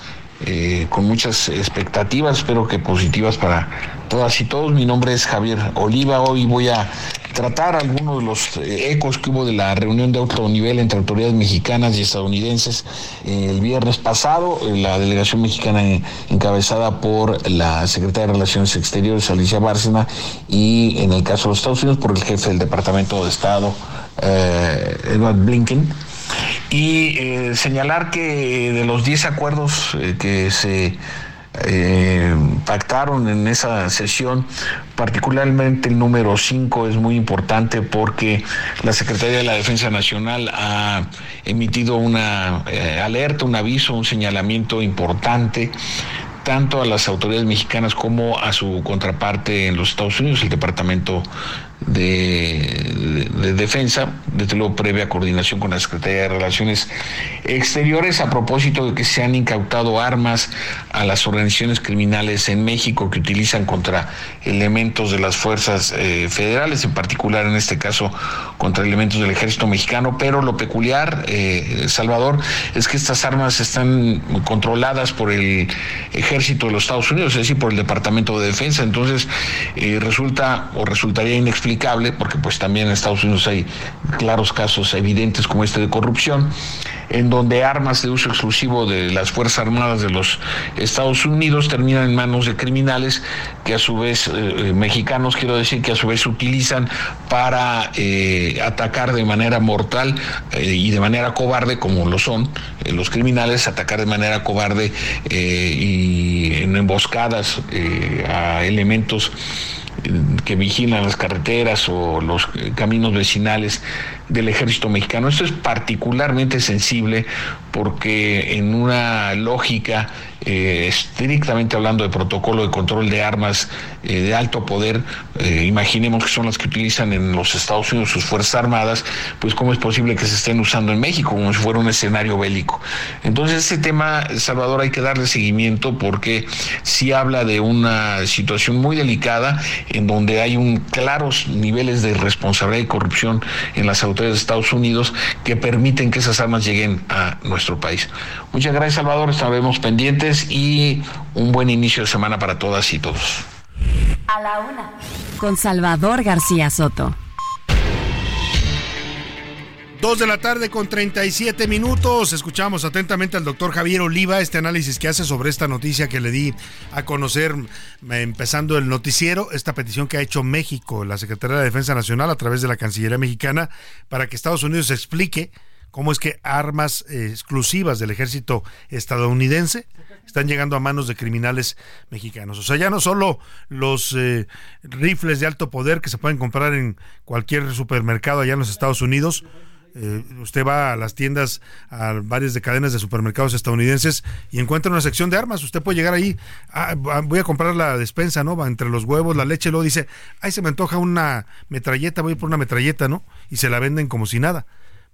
eh, con muchas expectativas, espero que positivas para todas y todos. Mi nombre es Javier Oliva. Hoy voy a tratar algunos de los eh, ecos que hubo de la reunión de alto nivel entre autoridades mexicanas y estadounidenses eh, el viernes pasado. La delegación mexicana encabezada por la secretaria de Relaciones Exteriores, Alicia Bárcena, y en el caso de los Estados Unidos por el jefe del Departamento de Estado, Edward Blinken y eh, señalar que de los 10 acuerdos eh, que se eh, pactaron en esa sesión, particularmente el número 5 es muy importante porque la Secretaría de la Defensa Nacional ha emitido una alerta, un aviso, un señalamiento importante tanto a las autoridades mexicanas como a su contraparte en los Estados Unidos, el Departamento de, Defensa, desde luego previa coordinación con la Secretaría de Relaciones Exteriores, a propósito de que se han incautado armas a las organizaciones criminales en México que utilizan contra elementos de las fuerzas eh, federales, en particular en este caso contra elementos del ejército mexicano, pero lo peculiar, eh, Salvador, es que estas armas están controladas por el ejército de los Estados Unidos, es decir, por el Departamento de Defensa, entonces eh, resulta o resultaría inexplicable, porque pues también en Estados Unidos hay claros casos evidentes como este de corrupción, en donde armas de uso exclusivo de las Fuerzas Armadas de los Estados Unidos terminan en manos de criminales que a su vez, eh, mexicanos quiero decir, que a su vez utilizan para atacar de manera mortal y de manera cobarde, como lo son los criminales, atacar de manera cobarde y en emboscadas a elementos que vigilan las carreteras o los caminos vecinales del ejército mexicano. Esto es particularmente sensible porque en una lógica eh, estrictamente hablando de protocolo de control de armas eh, de alto poder, eh, imaginemos que son las que utilizan en los Estados Unidos sus Fuerzas Armadas, pues cómo es posible que se estén usando en México como si fuera un escenario bélico. Entonces este tema, Salvador, hay que darle seguimiento porque sí habla de una situación muy delicada en donde hay un claros niveles de responsabilidad y corrupción en las autoridades de Estados Unidos que permiten que esas armas lleguen a nuestro país. Muchas gracias, Salvador. Estaremos pendientes y un buen inicio de semana para todas y todos. A la una. Con Salvador García Soto. Dos de la tarde con 37 minutos. Escuchamos atentamente al doctor Javier Oliva este análisis que hace sobre esta noticia que le di a conocer empezando el noticiero, esta petición que ha hecho México, la Secretaría de Defensa Nacional a través de la Cancillería Mexicana, para que Estados Unidos explique cómo es que armas eh, exclusivas del ejército estadounidense están llegando a manos de criminales mexicanos. O sea, ya no solo los eh, rifles de alto poder que se pueden comprar en cualquier supermercado allá en los Estados Unidos, eh, usted va a las tiendas, a varias de cadenas de supermercados estadounidenses y encuentra una sección de armas. Usted puede llegar ahí, ah, voy a comprar la despensa, ¿no? Va entre los huevos, la leche, luego dice, ay, se me antoja una metralleta, voy por una metralleta, ¿no? Y se la venden como si nada.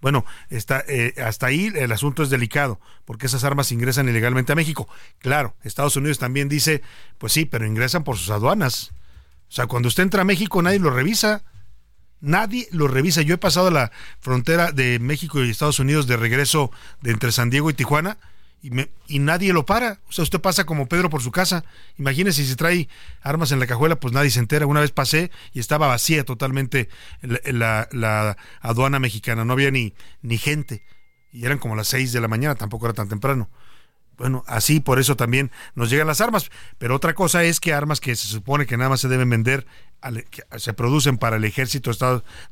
Bueno, está, eh, hasta ahí el asunto es delicado, porque esas armas ingresan ilegalmente a México. Claro, Estados Unidos también dice, pues sí, pero ingresan por sus aduanas. O sea, cuando usted entra a México nadie lo revisa. Nadie lo revisa. Yo he pasado la frontera de México y Estados Unidos de regreso de entre San Diego y Tijuana y, y nadie lo para. O sea, usted pasa como Pedro por su casa. Imagínese si se trae armas en la cajuela, pues nadie se entera. Una vez pasé y estaba vacía totalmente la, aduana mexicana. No había ni, ni gente. Y eran como las seis de la mañana, tampoco era tan temprano. Bueno, así por eso también nos llegan las armas. Pero otra cosa es que armas que se supone que nada más se deben vender se producen para el ejército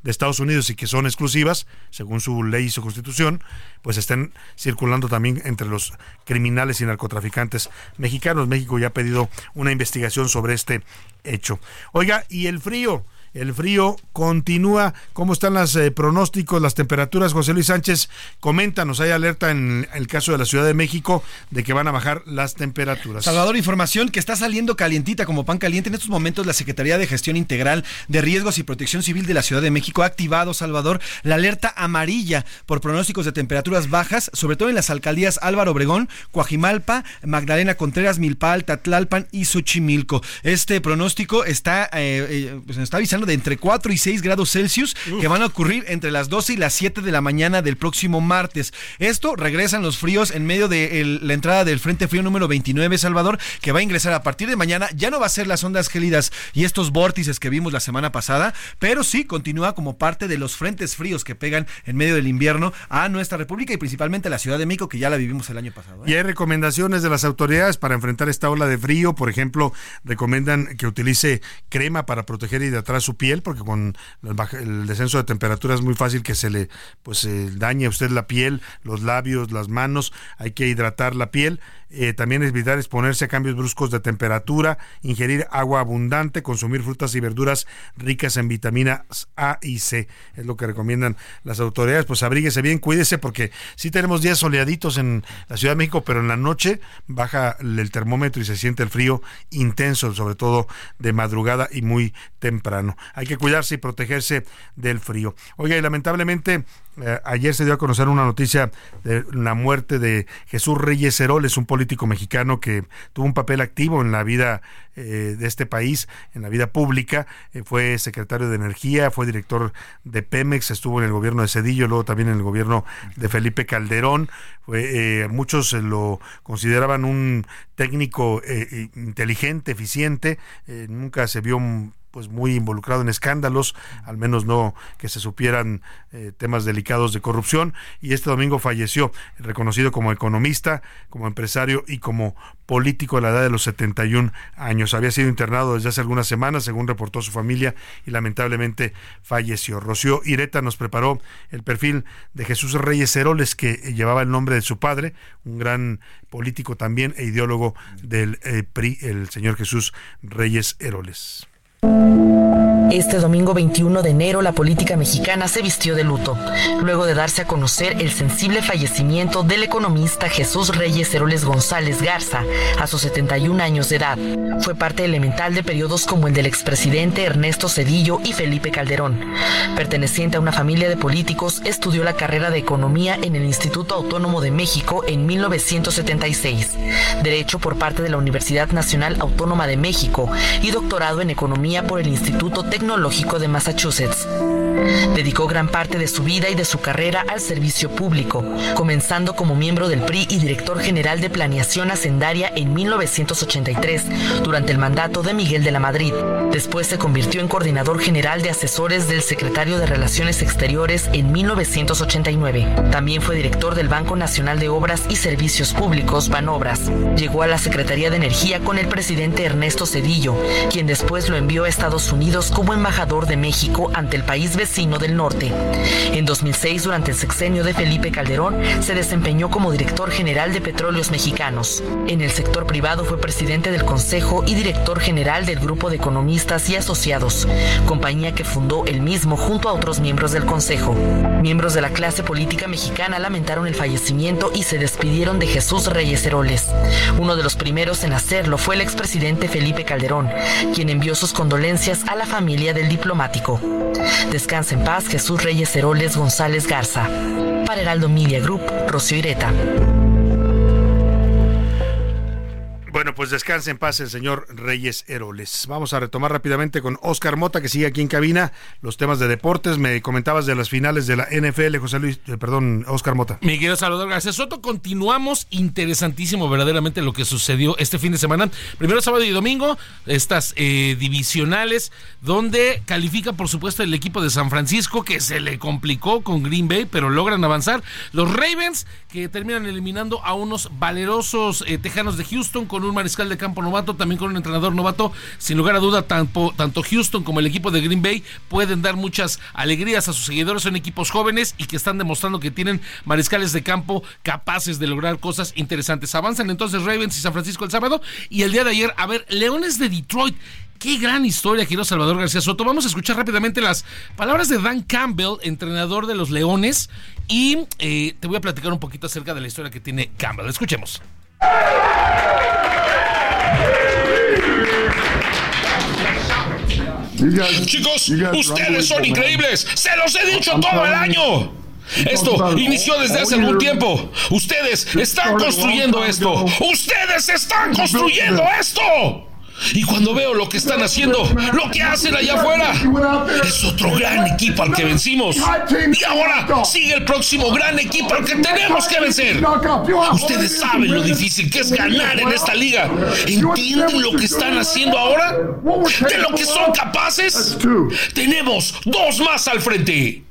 de Estados Unidos y que son exclusivas, según su ley y su constitución, pues estén circulando también entre los criminales y narcotraficantes mexicanos. México ya ha pedido una investigación sobre este hecho. Oiga, y el frío. El frío continúa. ¿Cómo están los eh, pronósticos, las temperaturas? José Luis Sánchez, coméntanos. Hay alerta en el caso de la Ciudad de México de que van a bajar las temperaturas. Salvador, información que está saliendo calientita como pan caliente. En estos momentos la Secretaría de Gestión Integral de Riesgos y Protección Civil de la Ciudad de México ha activado, Salvador, la alerta amarilla por pronósticos de temperaturas bajas, sobre todo en las alcaldías Álvaro Obregón, Coajimalpa, Magdalena Contreras, Milpal, Tatlalpan y Xochimilco. Este pronóstico está, eh, eh, pues está avisando de entre 4 y 6 grados Celsius que van a ocurrir entre las 12 y las 7 de la mañana del próximo martes. Esto regresan los fríos en medio de la entrada del Frente Frío número 29, Salvador, que va a ingresar a partir de mañana. Ya no va a ser las ondas gélidas y estos vórtices que vimos la semana pasada, pero sí continúa como parte de los frentes fríos que pegan en medio del invierno a nuestra república y principalmente a la Ciudad de México, que ya la vivimos el año pasado. ¿eh? Y hay recomendaciones de las autoridades para enfrentar esta ola de frío. Por ejemplo, recomiendan que utilice crema para proteger y de atrás piel, porque con el descenso de temperatura es muy fácil que se le pues dañe a usted la piel, los labios, las manos, hay que hidratar la piel. Eh, también evitar exponerse a cambios bruscos de temperatura, ingerir agua abundante, consumir frutas y verduras ricas en vitaminas A y C. Es lo que recomiendan las autoridades. Pues abríguese bien, cuídese porque sí tenemos días soleaditos en la Ciudad de México, pero en la noche baja el termómetro y se siente el frío intenso, sobre todo de madrugada y muy temprano. Hay que cuidarse y protegerse del frío. Oiga, y lamentablemente eh, ayer se dio a conocer una noticia de la muerte de Jesús Reyes Heroles, un político mexicano que tuvo un papel activo en la vida eh, de este país, en la vida pública. Eh, fue secretario de Energía, fue director de Pemex, estuvo en el gobierno de Cedillo, luego también en el gobierno de Felipe Calderón. muchos lo consideraban un técnico inteligente, eficiente. nunca se vio pues muy involucrado en escándalos, al menos no que se supieran eh, temas delicados de corrupción, y este domingo falleció, reconocido como economista, como empresario y como político a la edad de los 71 años. Había sido internado desde hace algunas semanas, según reportó su familia, y lamentablemente falleció. Rocío Ireta nos preparó el perfil de Jesús Reyes Heroles, que llevaba el nombre de su padre, un gran político también e ideólogo del eh, PRI, el señor Jesús Reyes Heroles. Thank you. Este domingo 21 de enero la política mexicana se vistió de luto, luego de darse a conocer el sensible fallecimiento del economista Jesús Reyes Heroles González Garza a sus 71 años de edad. Fue parte elemental de periodos como el del expresidente Ernesto Cedillo y Felipe Calderón. Perteneciente a una familia de políticos, estudió la carrera de economía en el Instituto Autónomo de México en 1976, derecho por parte de la Universidad Nacional Autónoma de México y doctorado en economía por el Instituto Tecnológico de Massachusetts. Dedicó gran parte de su vida y de su carrera al servicio público, comenzando como miembro del PRI y director general de Planeación Hacendaria en 1983, durante el mandato de Miguel de la Madrid. Después se convirtió en coordinador general de asesores del secretario de Relaciones Exteriores en 1989. También fue director del Banco Nacional de Obras y Servicios Públicos, Banobras. Llegó a la Secretaría de Energía con el presidente Ernesto Cedillo, quien después lo envió a Estados Unidos como embajador de México ante el país vecino del norte. En 2006, durante el sexenio de Felipe Calderón, se desempeñó como director general de Petróleos Mexicanos. En el sector privado fue presidente del Consejo y director general del Grupo de Economistas y Asociados, compañía que fundó él mismo junto a otros miembros del Consejo. Miembros de la clase política mexicana lamentaron el fallecimiento y se despidieron de Jesús Reyes Heroles. Uno de los primeros en hacerlo fue el expresidente Felipe Calderón, quien envió sus condolencias a la familia del diplomático. Descansa en paz Jesús Reyes Heroles González Garza. Para Heraldo Media Group, Rocío Ireta. Bueno, pues descanse en paz el señor Reyes Heroles. Vamos a retomar rápidamente con Oscar Mota, que sigue aquí en cabina, los temas de deportes. Me comentabas de las finales de la NFL, José Luis, eh, perdón, Oscar Mota. Miguel Salvador García Soto, continuamos interesantísimo verdaderamente lo que sucedió este fin de semana. Primero sábado y domingo, estas eh, divisionales, donde califica por supuesto el equipo de San Francisco, que se le complicó con Green Bay, pero logran avanzar. Los Ravens, que terminan eliminando a unos valerosos eh, tejanos de Houston con un mariscal de campo novato, también con un entrenador novato. Sin lugar a duda, tanto, Houston como el equipo de Green Bay pueden dar muchas alegrías a sus seguidores. Son equipos jóvenes y que están demostrando que tienen mariscales de campo capaces de lograr cosas interesantes. Avanzan entonces Ravens y San Francisco el sábado. Y el día de ayer, a ver, Leones de Detroit. Qué gran historia, querido Salvador García Soto. Vamos a escuchar rápidamente las palabras de Dan Campbell, entrenador de los Leones, y eh, te voy a platicar un poquito acerca de la historia que tiene Campbell. Escuchemos. Chicos, ustedes son increíbles. Se los he dicho todo el año. Esto inició desde hace algún tiempo. Ustedes están construyendo esto. Ustedes están construyendo esto. Y cuando veo lo que están haciendo, lo que hacen allá afuera, es otro gran equipo al que vencimos. Y ahora sigue el próximo gran equipo al que tenemos que vencer. Ustedes saben lo difícil que es ganar en esta liga. ¿Entienden lo que están haciendo ahora? ¿De lo que son capaces? Tenemos dos más al frente.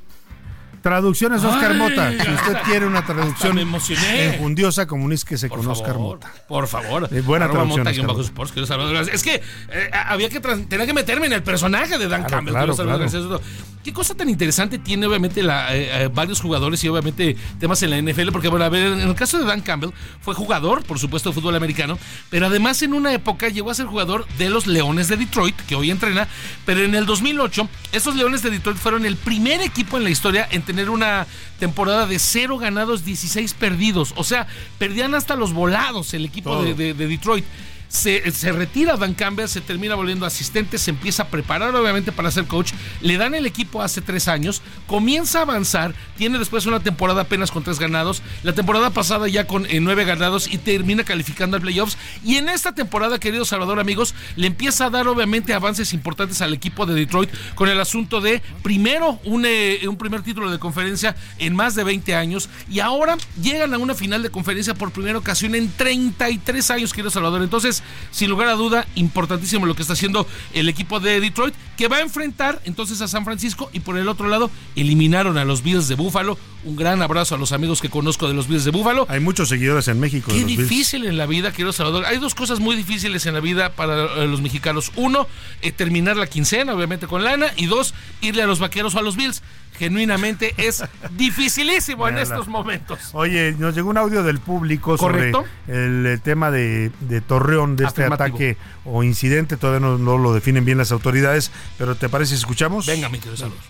Traducciones Oscar Ay, Mota. Si usted quiere una traducción enjundiosa, comuníquese con Por Oscar favor, Mota. Por favor. Eh, buena Arroba traducción, Mota, Oscar sports. Es que eh, había que tenía que meterme en el personaje de Dan Claro, Campbell. claro, claro. Qué cosa tan interesante tiene obviamente la, eh, eh, varios jugadores y obviamente temas en la NFL, porque bueno, a ver, en el caso de Dan Campbell fue jugador, por supuesto, de fútbol americano, pero además en una época llegó a ser jugador de los Leones de Detroit, que hoy entrena, pero en el 2008 esos Leones de Detroit fueron el primer equipo en la historia en tener una temporada de 0 ganados, 16 perdidos, o sea, perdían hasta los volados el equipo Todo. de, de- de Detroit. Se, se retira Dan Campbell, se termina volviendo asistente, se empieza a preparar obviamente para ser coach, le dan el equipo hace tres años, comienza a avanzar, tiene después una temporada apenas con tres ganados, la temporada pasada ya con eh, nueve ganados y termina calificando al playoffs y en esta temporada, querido Salvador amigos, le empieza a dar obviamente avances importantes al equipo de Detroit con el asunto de primero un, eh, un primer título de conferencia en más de 20 años y ahora llegan a una final de conferencia por primera ocasión en 33 años, querido Salvador. Entonces, Entonces, sin lugar a duda, importantísimo lo que está haciendo el equipo de Detroit, que va a enfrentar entonces a San Francisco y por el otro lado eliminaron a los Bills de Buffalo. Un gran abrazo a los amigos que conozco de los Bills de Buffalo. Hay muchos seguidores en México. Qué difícil en la vida, querido Salvador. Hay dos cosas muy difíciles en la vida para eh, los mexicanos. Uno, eh, terminar la quincena, obviamente con lana. Y dos, irle a los vaqueros o a los Bills genuinamente es dificilísimo en estos momentos. Oye, nos llegó un audio del público sobre el, tema de, Torreón, de este ataque o incidente. Todavía no, lo definen bien las autoridades, pero ¿te parece si escuchamos? Venga, mi querido saludos.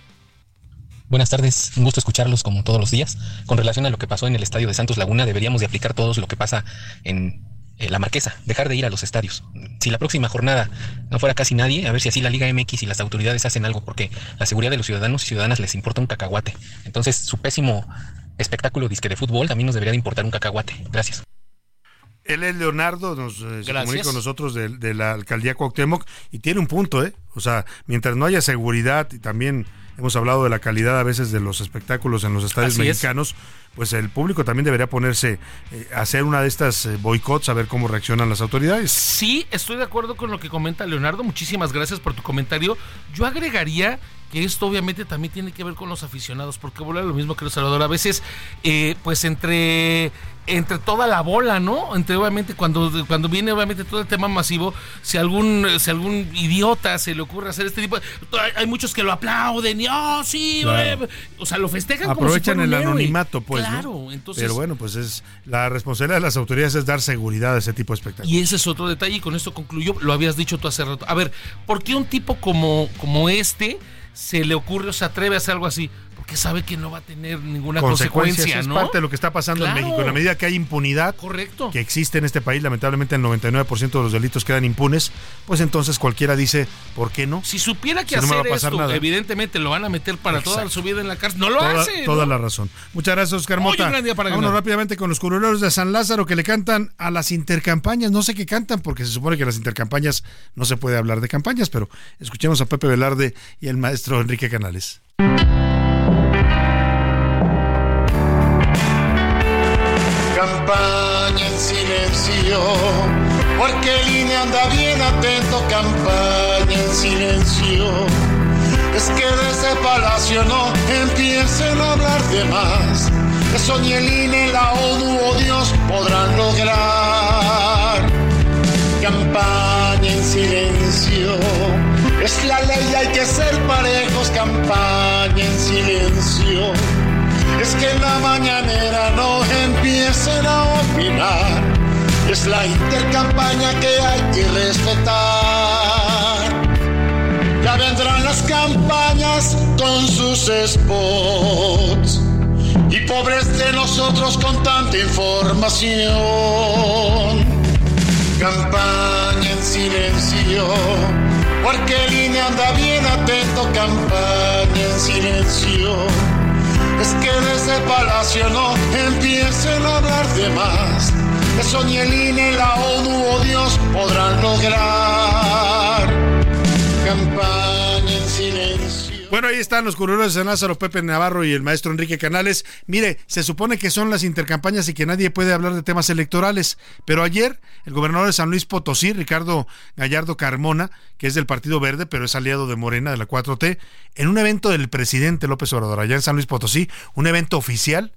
Buenas tardes, un gusto escucharlos como todos los días. Con relación a lo que pasó en el estadio de Santos Laguna, deberíamos de aplicar todos lo que pasa en eh, la Marquesa, dejar de ir a los estadios. Si la próxima jornada no fuera casi nadie, a ver si así la Liga MX y las autoridades hacen algo, porque la seguridad de los ciudadanos y ciudadanas les importa un cacahuate. Entonces, su pésimo espectáculo disque de fútbol también nos debería de importar un cacahuate. Gracias. Él es Leonardo, nos eh, se comunica con nosotros de, la alcaldía Cuauhtémoc y tiene un punto, ¿eh? O sea, mientras no haya seguridad y también hemos hablado de la calidad a veces de los espectáculos en los estadios mexicanos, pues el público también debería ponerse eh, a hacer una de estas eh, boicots a ver cómo reaccionan las autoridades. Sí, estoy de acuerdo con lo que comenta Leonardo. Muchísimas gracias por tu comentario. Yo agregaría que esto obviamente también tiene que ver con los aficionados, porque vuelve lo mismo que el Salvador. A veces, eh, pues entre entre toda la bola, ¿no? Entre obviamente cuando, cuando viene obviamente todo el tema masivo, si algún, si algún idiota se le ocurre hacer este tipo de, hay, muchos que lo aplauden y oh sí, o sea, lo festejan Aprovechan como si el anonimato, pues. Claro, entonces. Pero bueno, pues es la responsabilidad de las autoridades es dar seguridad a ese tipo de espectáculos. Y ese es otro detalle, y con esto concluyo, lo habías dicho tú hace rato. A ver, ¿por qué un tipo como, como este se le ocurre o se atreve a hacer algo así? Que sabe que no va a tener ninguna consecuencia. Es parte de lo que está pasando en México. En la medida que hay impunidad Correcto. que existe en este país, lamentablemente el 99% de los delitos quedan impunes, pues entonces cualquiera dice, ¿por qué no? Si supiera que hacer esto, evidentemente lo van a meter para toda su vida en la cárcel. No lo hace. Toda la razón. Muchas gracias, Oscar Mota. Vámonos rápidamente con los curuleros de San Lázaro que le cantan a las intercampañas. No sé qué cantan porque se supone que las intercampañas no se puede hablar de campañas, pero escuchemos a Pepe Velarde y el maestro Enrique Canales. Porque el INE anda bien atento, campaña en silencio. Es que desde Palacio no empiecen a hablar de más, eso ni el INE, la ONU o Dios podrán lograr. Campaña en silencio, es la ley, hay que ser parejos, campaña en silencio es que en la mañanera no empiecen a opinar. Es la intercampaña que hay que respetar. Ya vendrán las campañas con sus spots. Y pobres de nosotros con tanta información. Campaña en silencio, porque INE anda bien atento. Campaña en silencio es que desde Palacio no empiecen a hablar de más. Eso la ONU o Dios podrán lograr. Campaña en silencio. Bueno, ahí están los curuleros de Lázaro, Pepe Navarro y el maestro Enrique Canales. Mire, se supone que son las intercampañas y que nadie puede hablar de temas electorales, pero ayer el gobernador de San Luis Potosí, Ricardo Gallardo Carmona, que es del Partido Verde, pero es aliado de Morena, de la 4T, en un evento del presidente López Obrador, allá en San Luis Potosí, un evento oficial,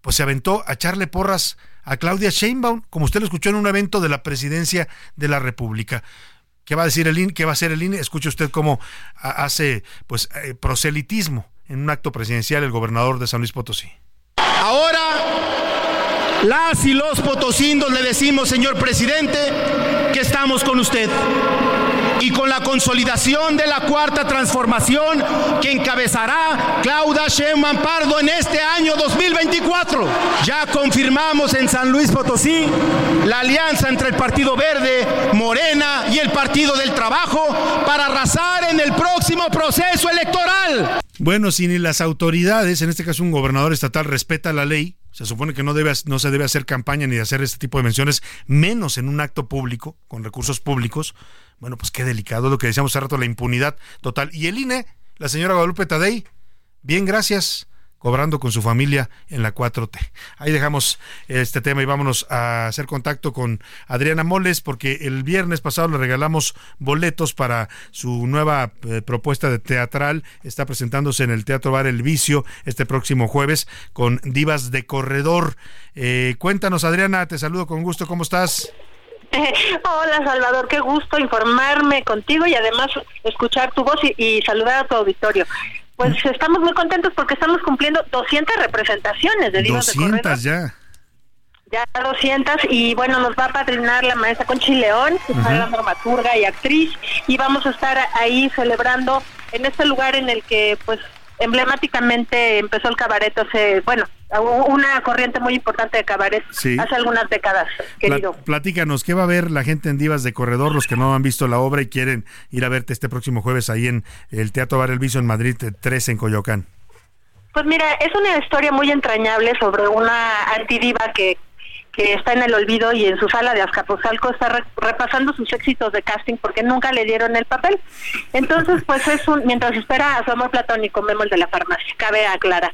pues se aventó a echarle porras a Claudia Sheinbaum, como usted lo escuchó en un evento de la presidencia de la República. ¿Qué va a decir el INE? ¿Qué va a hacer el INE? Escuche usted cómo hace pues eh, proselitismo en un acto presidencial el gobernador de San Luis Potosí. Ahora las y los potosinos le decimos, señor presidente, que estamos con usted y con la consolidación de la cuarta transformación que encabezará Claudia Sheinbaum Pardo en este año 2024. Ya confirmamos en San Luis Potosí la alianza entre el Partido Verde, Morena y el Partido del Trabajo para arrasar en el próximo proceso electoral. Bueno, si ni las autoridades, en este caso un gobernador estatal, respeta la ley, se supone que no, debe, se debe hacer campaña ni hacer este tipo de menciones, menos en un acto público, con recursos públicos. Bueno, pues qué delicado lo que decíamos hace rato, la impunidad total. Y el INE, la señora Guadalupe Tadei, bien, gracias cobrando con su familia en la 4T. Ahí dejamos este tema y vámonos a hacer contacto con Adriana Moles porque el viernes pasado le regalamos boletos para su nueva eh, propuesta de teatral. Está presentándose en el Teatro Bar El Vicio este próximo jueves con Divas de Corredor. Eh, cuéntanos, Adriana, te saludo con gusto. ¿Cómo estás? Hola Salvador, qué gusto informarme contigo y además escuchar tu voz y, saludar a tu auditorio. Pues mm. estamos muy contentos porque estamos cumpliendo 200 representaciones de Divas 200 ya. Ya 200 y bueno, nos va a padrinar la maestra Conchi León, que es la dramaturga y actriz y vamos a estar ahí celebrando en este lugar en el que pues emblemáticamente empezó el cabaret hace, bueno, una corriente muy importante de cabaret hace algunas décadas, querido. platícanos, ¿qué va a ver la gente en Divas de Corredor, los que no han visto la obra y quieren ir a verte este próximo jueves ahí en el Teatro Bar El Viso en Madrid 3 en Coyoacán? Pues mira, es una historia muy entrañable sobre una antidiva que que está en el olvido y en su sala de Azcapotzalco está repasando sus éxitos de casting porque nunca le dieron el papel. Entonces, pues es un, mientras espera a su amor platónico, Memo el de la farmacia, cabe aclarar.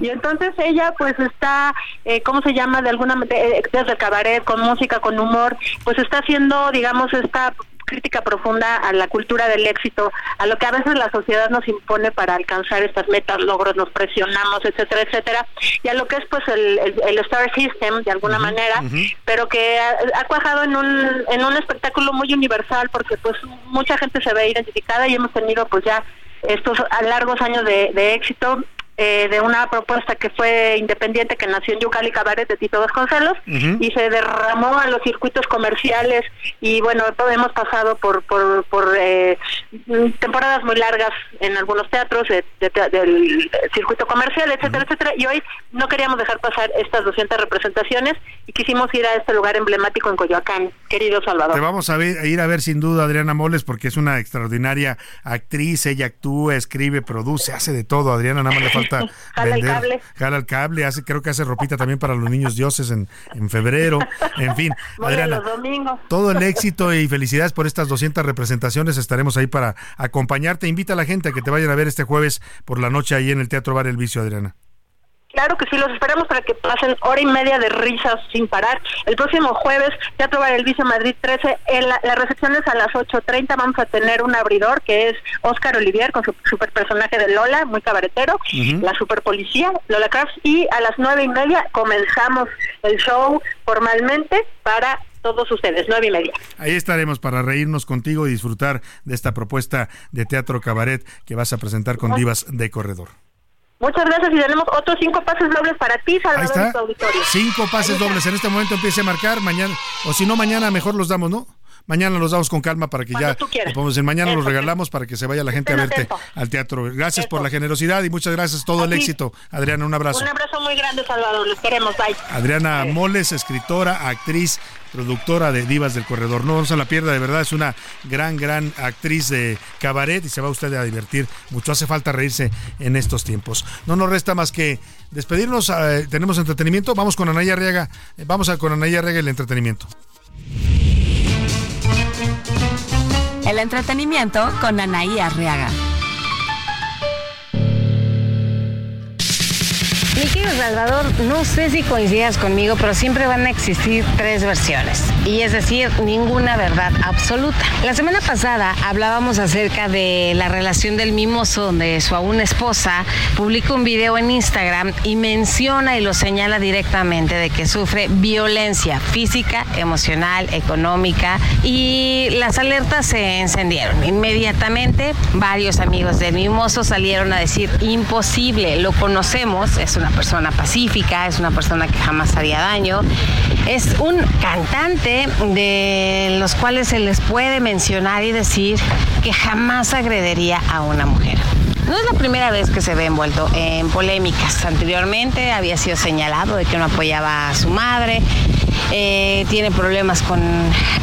Y entonces ella pues está, eh, ¿cómo se llama? De alguna manera, eh, desde el cabaret, con música, con humor, pues está haciendo, digamos, esta crítica profunda a la cultura del éxito, a lo que a veces la sociedad nos impone para alcanzar estas metas, logros, nos presionamos, etcétera, etcétera, y a lo que es pues el, el, Star System de alguna manera, pero que ha, cuajado en un, en un espectáculo muy universal porque pues mucha gente se ve identificada y hemos tenido pues ya estos largos años de, de éxito eh, de una propuesta que fue independiente que nació en Yucali Cabaret de Tito Vasconcelos y se derramó a los circuitos comerciales y bueno, hemos pasado por, por, por eh, temporadas muy largas en algunos teatros del circuito comercial, etcétera, etcétera, y hoy no queríamos dejar pasar estas 200 representaciones y quisimos ir a este lugar emblemático en Coyoacán, querido Salvador. Te vamos a, a ir a ver sin duda Adriana Moles porque es una extraordinaria actriz, ella actúa, escribe, produce, hace de todo, Adriana, nada más le falta jala el cable. Jala el cable, hace, creo que hace ropita también para los niños dioses en, en febrero. En fin, Adriana, todo el éxito y felicidades por estas 200 representaciones. Estaremos ahí para acompañarte. Invita a la gente a que te vayan a ver este jueves por la noche ahí en el Teatro Bar El Vicio, Adriana. Claro que sí, los esperamos para que pasen hora y media de risas sin parar. El próximo jueves, Teatro Bar El Vicio Madrid 13, en la, recepción es a las 8.30, vamos a tener un abridor que es Oscar Olivier con su super personaje de Lola, muy cabaretero, la super policía, Lola Crafts, y a las nueve y media comenzamos el show formalmente para todos ustedes, nueve y media. Ahí estaremos para reírnos contigo y disfrutar de esta propuesta de teatro cabaret que vas a presentar con Divas de Corredor. Muchas gracias y tenemos otros cinco pases dobles para ti, Salvador, Ahí auditorio. Cinco pases dobles. En este momento empiece a marcar. Mañana, o si no, mañana mejor los damos, ¿no? Mañana los damos con calma para que ya. Podemos decir, mañana los regalamos para que se vaya la gente a verte al teatro. Gracias por la generosidad y muchas gracias. Todo el éxito. Adriana, un abrazo. Un abrazo muy grande, Salvador. Los queremos. Bye. Adriana Moles, escritora, actriz, productora de Divas del Corredor. No, se la pierda, de verdad, es una gran, gran actriz de cabaret y se va usted a divertir mucho. Hace falta reírse en estos tiempos. No nos resta más que despedirnos. Eh, tenemos entretenimiento. Vamos con Anaya Arriaga. Eh, vamos a con Anaya Arriaga el entretenimiento. El entretenimiento con Anaí Arriaga. Mi querido Salvador, no sé si coincidas conmigo, pero siempre van a existir tres versiones. Y es decir, ninguna verdad absoluta. La semana pasada hablábamos acerca de la relación del mimoso, donde su aún esposa publica un video en Instagram y menciona y lo señala directamente de que sufre violencia física, emocional, económica. Y las alertas se encendieron. Inmediatamente, varios amigos del mimoso salieron a decir: imposible, lo conocemos, es persona pacífica, es una persona que jamás haría daño, es un cantante de los cuales se les puede mencionar y decir que jamás agredería a una mujer. No es la primera vez que se ve envuelto en polémicas. Anteriormente había sido señalado de que no apoyaba a su madre, eh, tiene problemas con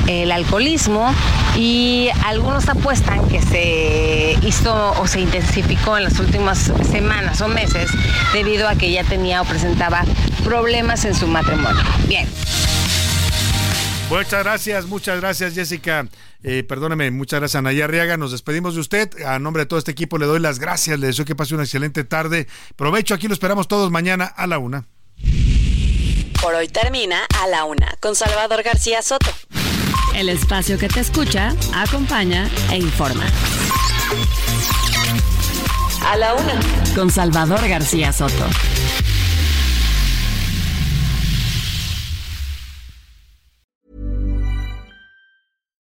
el alcoholismo y algunos apuestan que se hizo o se intensificó en las últimas semanas o meses debido a que ya tenía o presentaba problemas en su matrimonio. Bien. Muchas gracias, muchas gracias Jessica. Eh, perdóname, muchas gracias Anaya Arriaga. Nos despedimos de usted. A nombre de todo este equipo le doy las gracias. Le deseo que pase una excelente tarde. Provecho, aquí lo esperamos todos mañana a la una. Por hoy termina a la una con Salvador García Soto. El espacio que te escucha, acompaña e informa. A la una. Con Salvador García Soto.